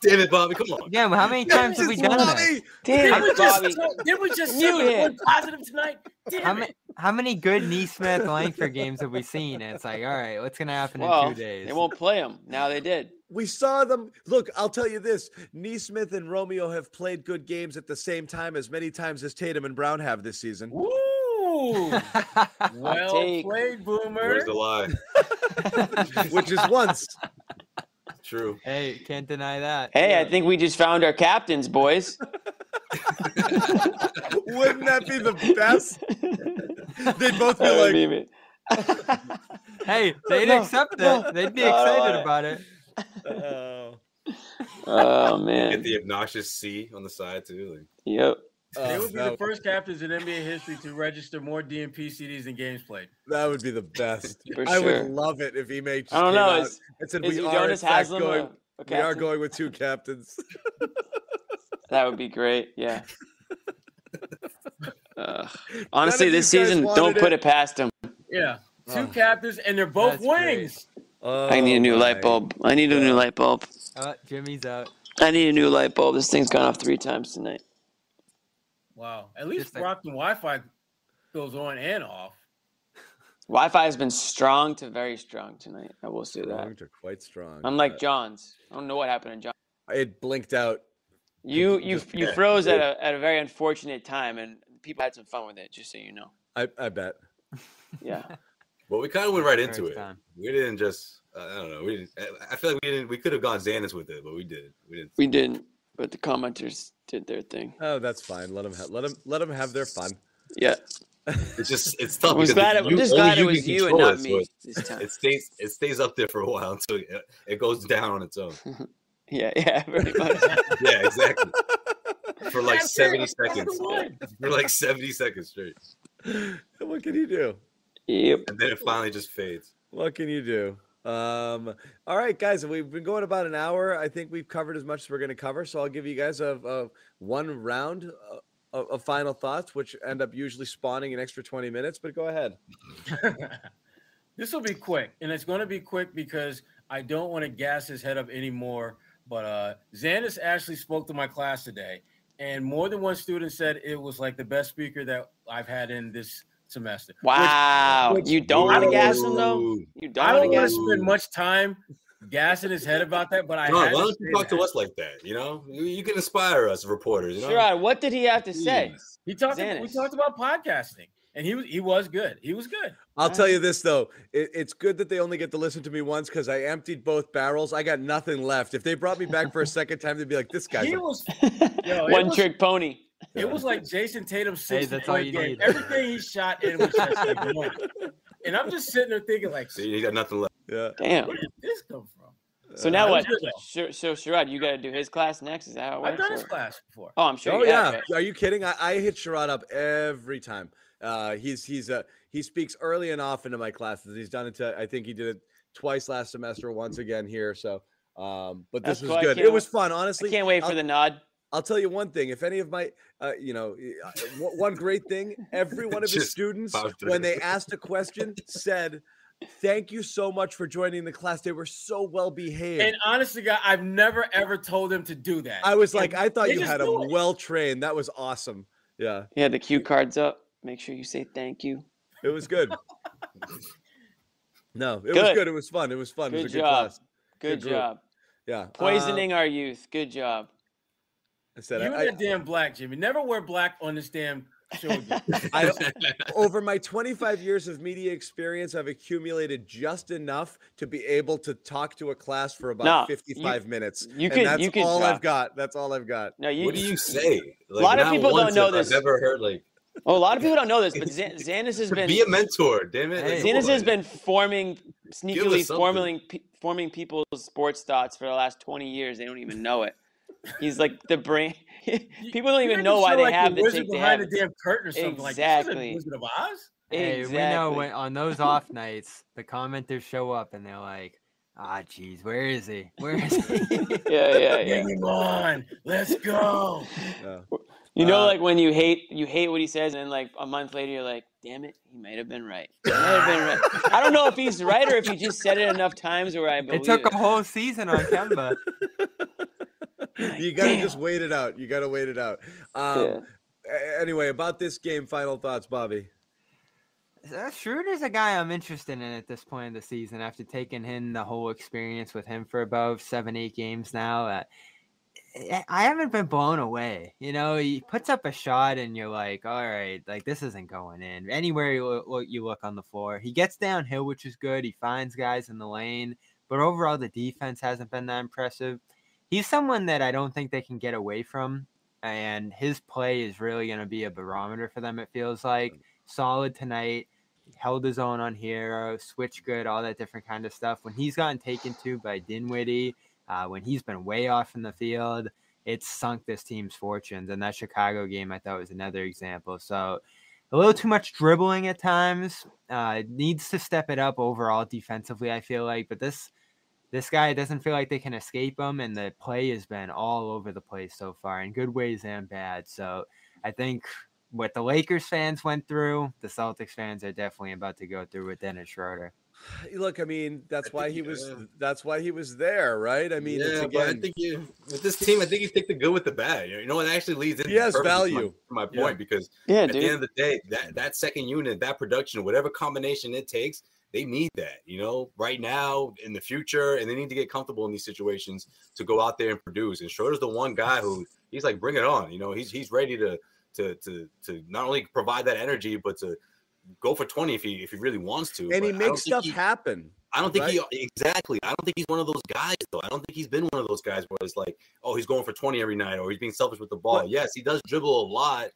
Damn it, Bobby, come on. Yeah, well, how many times have we Just done this? Bobby! Damn it, just, Bobby. did we just Mute see him. one positive tonight? Damn How it. many, how many good Nesmith Langford games have we seen? And it's like, all right, what's gonna happen in two days? they won't play them. Now they did. We saw them. Look, I'll tell you this: Nesmith and Romeo have played good games at the same time as many times as Tatum and Brown have this season. Ooh, well take. played, Boomer. Where's the lie? which is once. True. hey, can't deny that. Hey, I think we just found our captains, boys. Wouldn't that be the best? They'd both be like, be me. Hey, they'd No, accept no, it. They'd be no, excited about it. oh, Oh man! Get the obnoxious C on the side too. Like, Yep. Uh, they oh, would be the first captains in NBA history to register more DNP CDs than games played. that would be the best. For I sure. would love it if he made. I don't know. Is, and said is we are in Haslam going. a, a we are going with two captains. That would be great. Yeah. Uh, honestly, this season, don't put it. it past him. Yeah, two Oh. captains, and they're both That's great. wings. I need a new Oh, light bulb. I need a new light bulb. Oh, Jimmy's out. I need a new light bulb. This thing's gone off three times tonight. Wow, at least Just like- Brockton Wi-Fi goes on and off. Wi-Fi has been strong to very strong tonight. I will say that. Strong to quite strong. Unlike Uh, John's, I don't know what happened to John. it blinked out. You you you froze at a at a very unfortunate time, and people had some fun with it. Just so you know. I, I bet. Yeah. but we kind of went right into First it. time. We didn't just. Uh, I don't know. We didn't. I- I feel like we didn't. We could have gone Zannis with it, but we didn't. We didn't. We didn't, but the commenters did their thing. Oh, that's fine. Let them ha- let them let them have their fun. Yeah. It's just it's tough. I was because glad it- I'm you- just only glad it was you and not it, so me it- It stays it stays up there for a while until it, it goes down on its own. Yeah, yeah, pretty much. Yeah, exactly. For like That's seventy That's the seconds. For like seventy seconds straight, what can you do? yep. and then it finally just fades. What can you do? Um, all right, guys, we've been going about an hour. I think we've covered as much as we're going to cover. So I'll give you guys a, a one round uh, of, of final thoughts, which end up usually spawning an extra 20 minutes. But go ahead. this will be quick, and it's going to be quick because I don't want to gas his head up anymore. But uh, Zannis actually spoke to my class today, and more than one student said it was like the best speaker that I've had in this semester. Wow. which- you don't want to Ooh. gas him though? You don't I want don't to want to spend much time gassing his head about that, but I John, why had to don't say you talk to us like that? You know, you, you can inspire us reporters. You know, Sherrod, what did he have to say? Jeez. He talked. We talked about podcasting, and he was he was good. He was good. I'll tell you this though, it, it's good that they only get to listen to me once because I emptied both barrels. I got nothing left. If they brought me back for a second time, they'd be like, "This guy's." He a was. Yo, One was- trick pony. It was like Jayson Tatum's sixty that's all point you game. need. Everything he shot in was just like one. And I'm just sitting there thinking, like, See, you got nothing left. Yeah. Damn. where did this come from? So now that what? was. Sure, so Sherrod, you got to do his class next. Is that how it works? I've done his class before. Oh, I'm sure. Oh you have, yeah. Are you kidding? I, I hit Sherrod up every time. Uh, he's he's uh, he speaks early and often in my classes. He's done it to I think he did it twice last semester, once again here. So um, but this That's was cool. Good. It was wait- fun, I honestly. can't wait for I'll- the nod. I'll tell you one thing. If any of my, uh, you know, uh, one one great thing, every one of his students, when they asked a question, said, "Thank you so much for joining the class. They were so well behaved." And honestly, God, I've never ever told him to do that. I was And like, I thought you had a well trained. That was awesome. Yeah, Yeah, the cue cards up. Make sure you say thank you. it was good. No, it was Good. good. It was fun. It was fun. it Good was a good job. class. Good group. job. Yeah. uh, Poisoning our youth. Good job. I said, you I, and that damn black, Jimmy. Never wear black on this damn show. I, I, over my 25 years of media experience, I've accumulated just enough to be able to talk to a class for about No, you- 55 minutes. you and that's you could all try. I've got. That's all I've got. No, you. what do you say? Like, lot of people don't know this. I've never heard like Well, a lot of people don't know this, but Xan- Zannis has been be a mentor. Damn it! Hey. Like, Zannis has been forming sneakily something. forming forming people's sports thoughts for the last 20 years. They don't even know it. He's like the brain. people don't You even know why they like have the the wizard take they behind have. the damn curtain or something like Exactly. this. Is it Wizard of Oz? Hey, exactly. we know when on those off nights, the commenters show up and they're like, "Ah, geez, where is he? Where is he?" Yeah, yeah, yeah. Bring him on. Let's go. Yeah. You know, Uh, like when you hate you hate what he says, and then like a month later, you're like, "Damn it, he might have been right." He might have been right. I don't know if he's right or if he just said it enough times where I believe it took it. a whole season on Kemba. You got to Damn. just wait it out. You got to wait it out. Um, a- Anyway, about this game, final thoughts, Bobby. Uh, Schroeder's a guy I'm interested in at this point of the season after taking in the whole experience with him for about seven, eight games now. Uh, I- I haven't been blown away. You know, he puts up a shot and you're like, all right, like this isn't going in. Anywhere you look, you look on the floor, he gets downhill, which is good. He finds guys in the lane, but overall, the defense hasn't been that impressive. He's someone that I don't think they can get away from, and his play is really going to be a barometer for them, it feels like solid tonight. Held his own on Herro, switch good, all that different kind of stuff. When he's gotten taken to by Dinwiddie, uh, when he's been way off in the field, it's sunk this team's fortunes. And that Chicago game, I thought was another example. So a little too much dribbling at times. Uh, needs to step it up overall defensively. I feel like, but this this guy doesn't feel like they can escape him, and the play has been all over the place so far, in good ways and bad. So I think what the Lakers fans went through, the Celtics fans are definitely about to go through with Dennis Schroeder. Look, I mean, that's I why he was. yeah. That's why he was there, right? I mean, it's yeah, but I think you with this team, I think you take the good with the bad. You know, it actually leads in He has perfectly to my- value. to my, Yeah. point because Yeah, at the end of the day, that that second unit, that production, whatever combination it takes, they need that. You know, right now, in the future, and they need to get comfortable in these situations to go out there and produce. And Schroeder's the one guy who he's like, bring it on. You know, he's he's ready to to to to not only provide that energy, but to go for 20 if he if he really wants to. and he but I don't makes stuff he- happen. I don't think right? he exactly. I don't think he's one of those guys though. I don't think he's been one of those guys where it's like, oh, he's going for 20 every night or he's being selfish with the ball. But- yes, he does dribble a lot,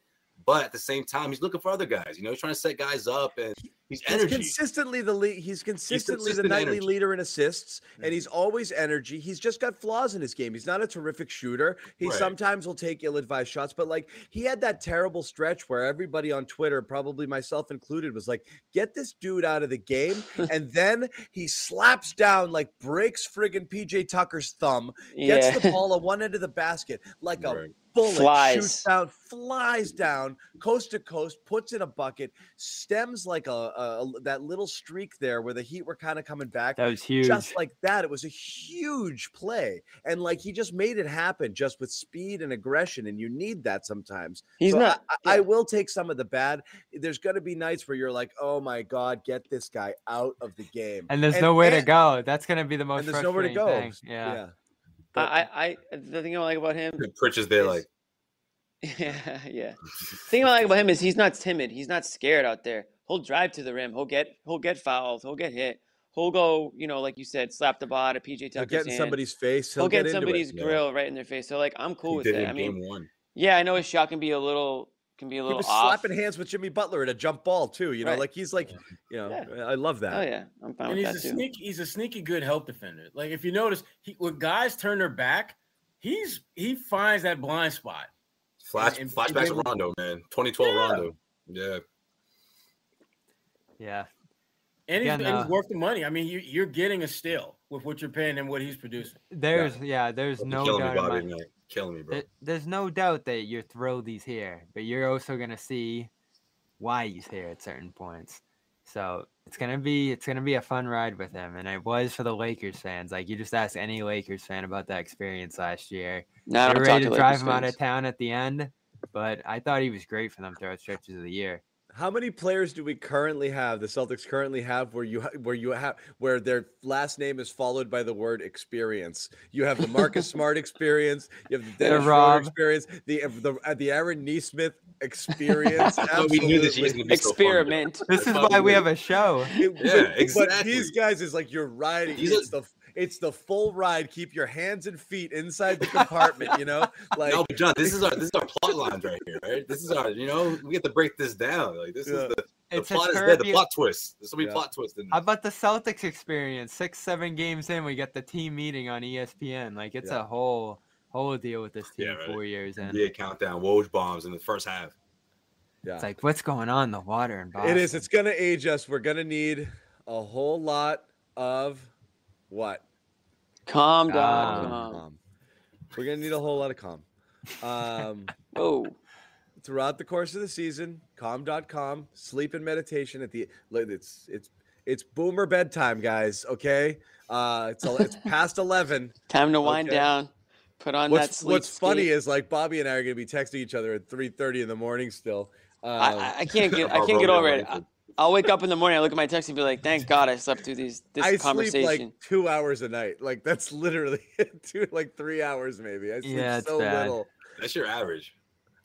but at the same time, he's looking for other guys. You know, he's trying to set guys up and he's He's energy. consistently the lead. He's consistently the consistent nightly energy. leader in assists, and mm-hmm. he's always energy. He's just got flaws in his game. He's not a terrific shooter. He Right. sometimes will take ill-advised shots, but like he had that terrible stretch where everybody on Twitter, probably myself included, was like, "Get this dude out of the game," and then he slaps down, like breaks friggin' PJ Tucker's thumb, gets Yeah. the ball at one end of the basket like a Bullet, shoots Flies. down, flies down, coast to coast, puts in a bucket, stems like a, a that little streak there where the Heat were kind of coming back. That was huge. Just like that, it was a huge play, and like he just made it happen just with speed and aggression, and you need that sometimes. He's So not. I, I will take some of the bad. There's going to be nights where you're like, "Oh my god, get this guy out of the game," and there's nowhere to and- go. That's gonna be the most And there's nowhere to go. thing. Yeah. But- I, I, I, the thing I like about him Pritch is there like, Yeah, yeah. The thing I like about him is he's not timid. He's not scared out there. He'll drive to the rim. He'll get he'll get fouled. He'll get hit. He'll go, you know, like you said, slap the ball at PJ He'll Tucker's get in hand. somebody's face. He'll, He'll, get, it. somebody's Yeah. grill right in their face. So like I'm cool he with it I mean, one. yeah, I know his shot can be a little can be a He little was off. slapping hands with Jimmy Butler at a jump ball too. You know, Right. like he's like, you know, Yeah. I love that. Oh yeah, I'm fine and with he's that a too. sneaky he's a sneaky good help defender. Like if you notice, he when guys turn their back, he's he finds that blind spot. Flash, and- flashbacks and- of Rondo, man. 2012 Yeah. Rondo. Yeah. Yeah. And he's, Yeah, and no. he's uh, worth the money. I mean, you, you're getting a steal with what you're paying and what he's producing. There's yeah, there's You're no killing me, doubt in Bobby. my, tonight. Killing me, bro. there- there's no doubt that you're thrilled he's here, but you're also gonna see why he's here at certain points. So it's gonna be it's gonna be a fun ride with him, and it was for the Lakers fans. Like you just ask any Lakers fan about that experience last year. Now they I'm were talking ready to to drive Lakers him out of town at the end, but I thought he was great for them throughout stretches of the year. How many players do we currently have? The Celtics currently have where you ha- where you have where their last name is followed by the word experience. You have the Marcus Smart experience. You have the Dennis Schroeder Rob. experience. The the uh, the Aaron Nesmith experience. But we knew this year's Absolutely. gonna be so fun. Experiment. This is why we have a show. It- Yeah, but- But these guys is like you're riding. These are- the it's the full ride. Keep your hands and feet inside the compartment. You know, like no, but John, this is our this is our plot lines right here, right? This is our, you know, we get to break this down. Like this Yeah. is the, the It's a plot is there, the plot twist. There's so many Yeah. plot twists in How about the Celtics experience? Six, seven games in, we get the team meeting on ESPN. Like it's Yeah. a whole whole deal with this team Yeah, right. four years in. Yeah, countdown, Woj bombs in the first half. yeah. It's like what's going on in the water in Boston? It is. It's gonna age us. We're gonna need a whole lot of what? Calm Um, down. Calm. We're gonna need a whole lot of calm. Um, Oh, throughout the course of the season, calm.com, sleep and meditation at the it's it's it's boomer bedtime, guys. Okay. Uh it's el- it's past eleven. time to wind Okay. down. Put on that What's sleep. what's funny is like Bobby and I are gonna be texting each other at 3 30 in the morning still. Um, I, I- I can't get I can't get Roman over it. I, would- I'll wake up in the morning. I look at my text and be like, "Thank God I slept through these this I sleep like two hours a night. Like that's literally two, like three hours maybe. I sleep Yeah, it's so bad. little. That's your average.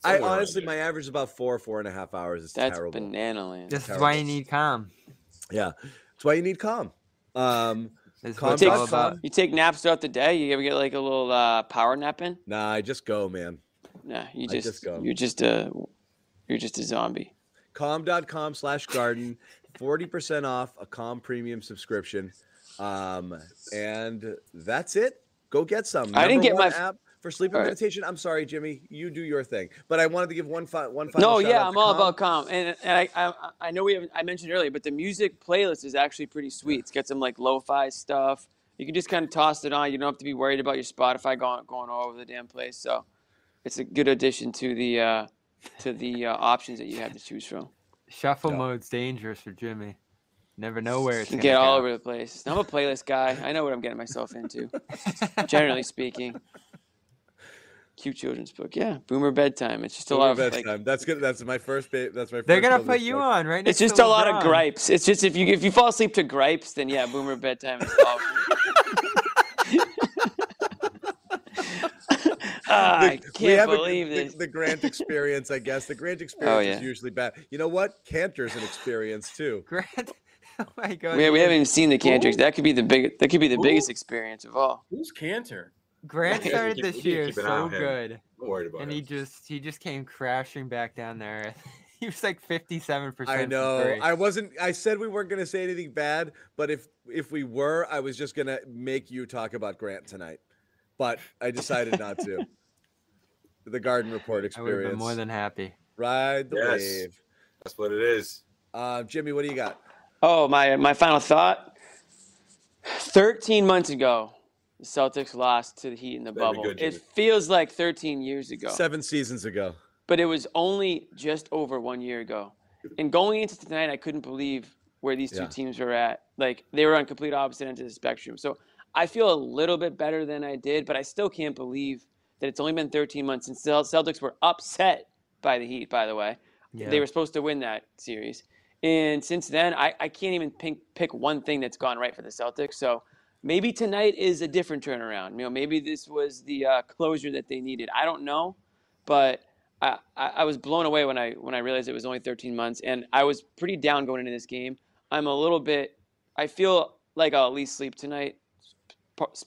I Somewhere around honestly, my average is about four, four and a half hours. It's That's terrible. banana land. This is terrible. why you need calm. Yeah, that's why you need calm. Um, is Calm what it's calm. about. You take naps throughout the day. You ever get like a little uh, power nap in? nah, I just go, man. Nah, you just, just go. you're just a you're just a zombie. calm.com slash garden 40% off a calm premium subscription um and that's it go get some I didn't get my app for sleep All right. meditation i'm sorry jimmy you do your thing but i wanted to give one fi- one final No, yeah, I'm all Calm. about calm, and, and I, I I know we haven't I mentioned earlier, but the music playlist is actually pretty sweet. It's got some like lo-fi stuff. You can just kind of toss it on. You don't have to be worried about your Spotify going going all over the damn place. So it's a good addition to the uh, to the uh, options that you have to choose from. Shuffle Yeah. mode's dangerous for Jimmy. Never know where it's can gonna get all go. over the place. I'm a playlist guy. I know what I'm getting myself into. Generally speaking. Cute children's book, yeah. Boomer bedtime. It's just a lot Boomer of like, bedtime. that's good that's my first ba- that's my first They're gonna put you book. on right next It's just to a lot of gripes. It's just if you if you fall asleep to gripes, then yeah, boomer bedtime is awful. Ah, I The- we can't have a- believe the, this. The Grant experience, I guess. The Grant experience is yeah. usually bad. You know what? Kanter's an experience too. Grant. Oh my god. we, we haven't even seen the Cantrix. Who? That could be the big. That could be the Who? biggest experience of all. Who's Cantor? Grant started keep- this we need to year keep an eye so good, worried about and it. he just he just came crashing back down there. he was like fifty-seven percent. I know. I wasn't. I said we weren't going to say anything bad, but if if we were, I was just going to make you talk about Grant tonight. But I decided not to. The Garden Report I would experience. been more than happy. Ride the Yes. wave. That's what it is. Uh, Jimmy, what do you got? Oh, my my final thought. Thirteen months ago, the Celtics lost to the Heat in the Very bubble. good, it feels like thirteen years ago. Seven seasons ago. but it was only just over one year ago. And going into tonight, I couldn't believe where these two Yeah. teams were at. Like they were on complete opposite ends of the spectrum. So I feel a little bit better than I did, but I still can't believe that it's only been 13 months since the Celtics were upset by the Heat. By the way, Yeah. they were supposed to win that series, and since then, I, I can't even pick, pick one thing that's gone right for the Celtics. So maybe tonight is a different turnaround. You know, maybe this was the uh, closure that they needed. I don't know, but I, I I was blown away when I when I realized it was only 13 months, and I was pretty down going into this game. I'm a little bit. I feel like I'll at least sleep tonight.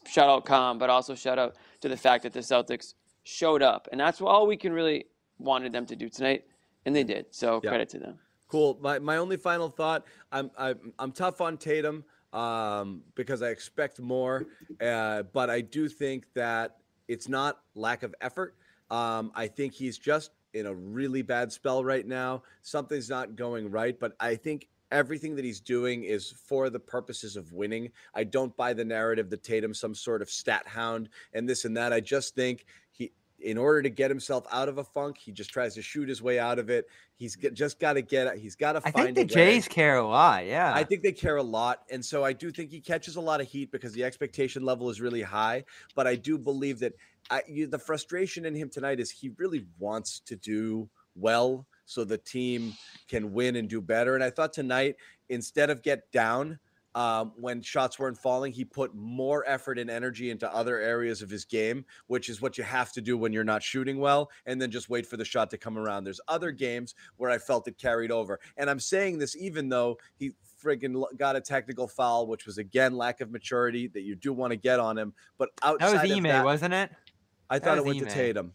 Shout out calm, but also shout out to the fact that the Celtics showed up, and that's all we can really wanted them to do tonight, and they did. So Yeah. credit to them. Cool. My my only final thought. I'm I'm I'm tough on Tatum um, because I expect more, uh, but I do think that it's not lack of effort. Um, I think he's just in a really bad spell right now. Something's not going right, but I think everything that he's doing is for the purposes of winning. I don't buy the narrative that Tatum's some sort of stat hound and this and that. I just think he in order to get himself out of a funk, he just tries to shoot his way out of it. He's g- just got to get. He's got to I think the. Jays care a lot. Yeah. I think they care a lot, and so I do think he catches a lot of heat because the expectation level is really high. But I do believe that I, you, the frustration in him tonight is he really wants to do well so the team can win and do better. And I thought tonight, instead of get down um, when shots weren't falling, he put more effort and energy into other areas of his game, which is what you have to do when you're not shooting well, and then just wait for the shot to come around. There's other games where I felt it carried over. And I'm saying this even though he friggin' got a technical foul, which was again lack of maturity that you do want to get on him. But that outside was of Ime, that, wasn't it? I thought it was went to Tatum.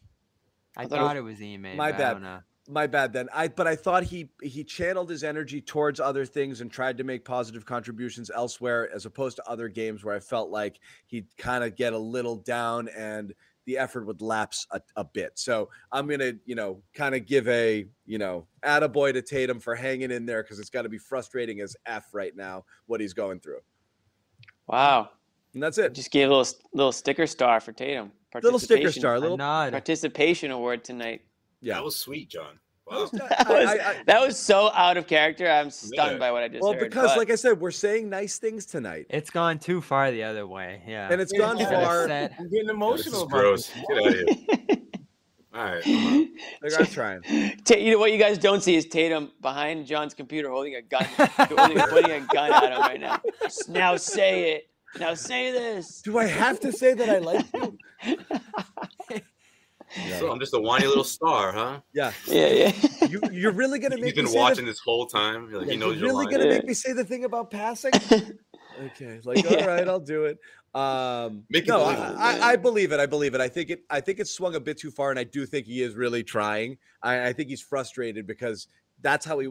I, thought it was- thought it was Ime. My but I bad. Don't know. My bad then. I but I thought he he channeled his energy towards other things and tried to make positive contributions elsewhere as opposed to other games where I felt like he'd kind of get a little down and the effort would lapse a, a bit. So I'm gonna, you know, kind of give a, you know, attaboy to Tatum for hanging in there because it's got to be frustrating as F right now what he's going through. Wow, And that's it. just gave a little little sticker star for Tatum. Little sticker Participation- star, A little nod. participation award tonight. Yeah. That was sweet, John. Wow. That was, I- I- that was so out of character. I'm stunned Yeah. by what I just well, heard. because but- like I said, we're saying nice things tonight, It's gone too far the other way. Yeah. and it's Yeah, gone yeah. Far. said- I'm getting This emotional is gross. Get out of here. All right. Like, I'm trying. Ta- you know what you guys don't see is Tatum behind John's computer holding a gun, holding, pointing a gun at him right now. Now say it. Now say this. Do I have to say that I like you? So I'm just a whiny little star, huh? Yeah. Yeah, yeah. You, you're really gonna make He's been me say watching the, this whole time. Like, yeah, he knows you're your really line. gonna Yeah. make me say the thing about passing. okay, like all right, I'll do it. Um, Make it no, I, believable, I. I believe it. I believe it. I think it. I think it's swung a bit too far, and I do think he is really trying. I, I think he's frustrated because that's how he.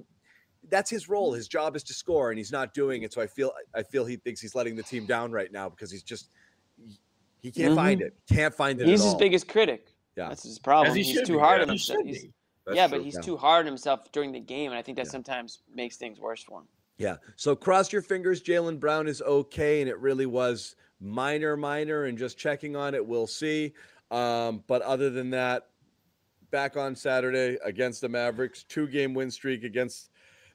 That's his role. His job is to score, and he's not doing it. So I feel. I feel he thinks he's letting the team down right now because he's just. He, he can't find it. Can't find it. He's at his all. biggest critic. Yeah. That's his problem. As he He's too be, hard yeah. on himself. should He's- yeah, true. but he's Yeah. too hard on himself during the game, and I think that Yeah. sometimes makes things worse for him. Yeah. So cross your fingers. Jaylen Brown is okay, and it really was minor, minor, and just checking on it. We'll see. Um, but other than that, back on Saturday against the Mavericks, two game win streak against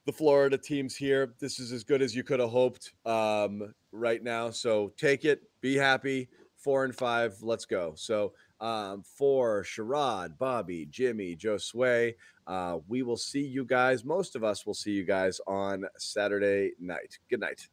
the Florida teams here. This is as good as you could have hoped um, right now. So take it, be happy. Four and five, let's go. So um, for Sherrod, Bobby, Jimmy, Josue, uh, we will see you guys. Most of us will see you guys on Saturday night. Good night.